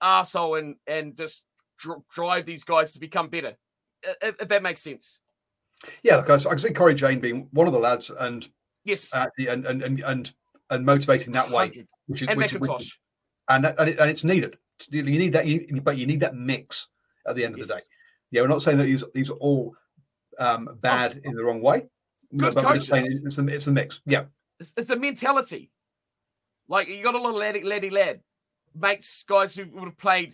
asshole and and just dr- drive these guys to become better. If, if, that makes sense. Yeah, look, I, I can see Corey Jane being one of the lads, and yes, uh, and, and and and and motivating that way, which is and which, which, and that, and, it, and it's needed. You need that, you, but you need that mix at the end of the day. Yeah, we're not saying that these these are all um, bad oh, in the wrong way, good but saying it's a, it's a mix. Yeah, it's, it's a mentality. Like you got a lot of laddie, laddie lad mates, guys who would have played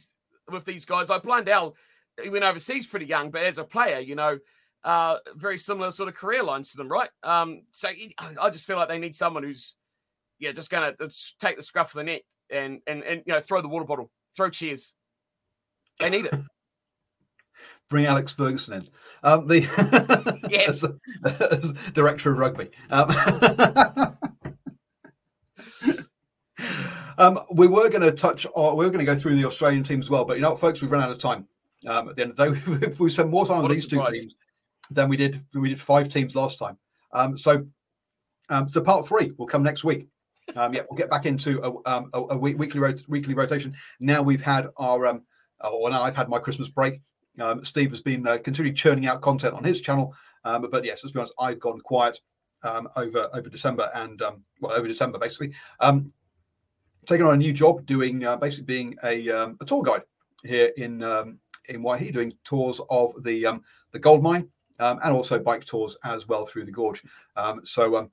with these guys. Like Bleyendaal, he went overseas pretty young, but as a player, you know, uh, very similar sort of career lines to them, right? Um, so I just feel like they need someone who's yeah, just gonna take the scruff of the neck and and and you know throw the water bottle, throw cheers. They need it. [laughs] Bring Alex Ferguson in. Um, the [laughs] yes, as, as director of rugby. Um, [laughs] um, we were going to touch. On, we were going to go through the Australian team as well, but you know, what, folks, we've run out of time. Um, at the end of the day, we spent more time what on these two teams than we did we did five teams last time. Um, so Um, so part three will come next week. Um, yeah, we'll get back into a, um, a, a weekly rot- weekly rotation. Now we've had our, um, or now I've had my Christmas break. Um, Steve has been uh, continually churning out content on his channel, um, but yes, let's be honest, I've gone quiet um, over over December and um, well over December basically. Um, taking on a new job, doing uh, basically being a, um, a tour guide here in um, in Waihi, doing tours of the um, the gold mine um, and also bike tours as well through the gorge. Um, so, um,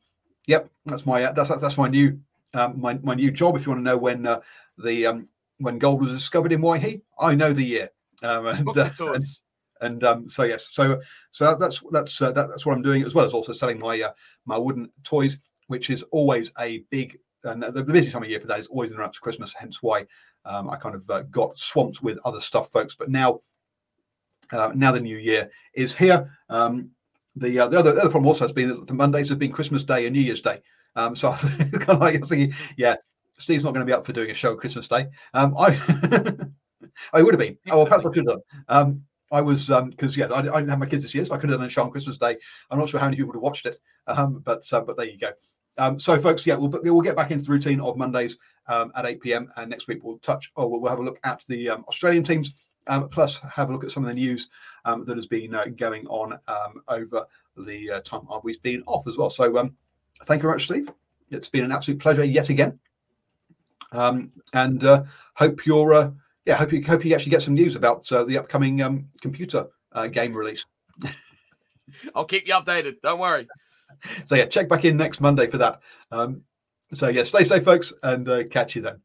yep, that's my uh, that's that's my new um, my my new job. If you want to know when uh, the um, when gold was discovered in Waihi, I know the year. Um, and, uh, and, and um, so yes, so so that's that's uh, that, that's what I'm doing as well as also selling my uh, my wooden toys, which is always a big and the, the busy time of year for that is always in the run up to Christmas. Hence why um, I kind of uh, got swamped with other stuff, folks. But now uh, now the new year is here. Um, the, uh, the other the other problem also has been that the Mondays have been Christmas Day and New Year's Day. Um, so [laughs] I was kind of like thinking, yeah, Steve's not going to be up for doing a show Christmas Day. Um, I [laughs] I would have been. Oh, well, perhaps I could have done. Um, I was because yeah, I, I didn't have my kids this year, so I could have done a show on Christmas Day. I'm not sure how many people would have watched it, um, but uh, but there you go. Um, so, folks, yeah, we'll we'll get back into the routine of Mondays um, at 8 p.m. and next week we'll touch. Oh, we'll, we'll have a look at the um, Australian teams, um, plus have a look at some of the news um, that has been uh, going on um, over the uh, time we've been off as well. So, um, thank you very much, Steve. It's been an absolute pleasure yet again, um, and uh, hope you're uh, yeah hope you hope you actually get some news about uh, the upcoming um, computer uh, game release. [laughs] I'll keep you updated. Don't worry. So yeah, check back in next Monday for that. Um, so yeah, stay safe, folks, and uh, catch you then.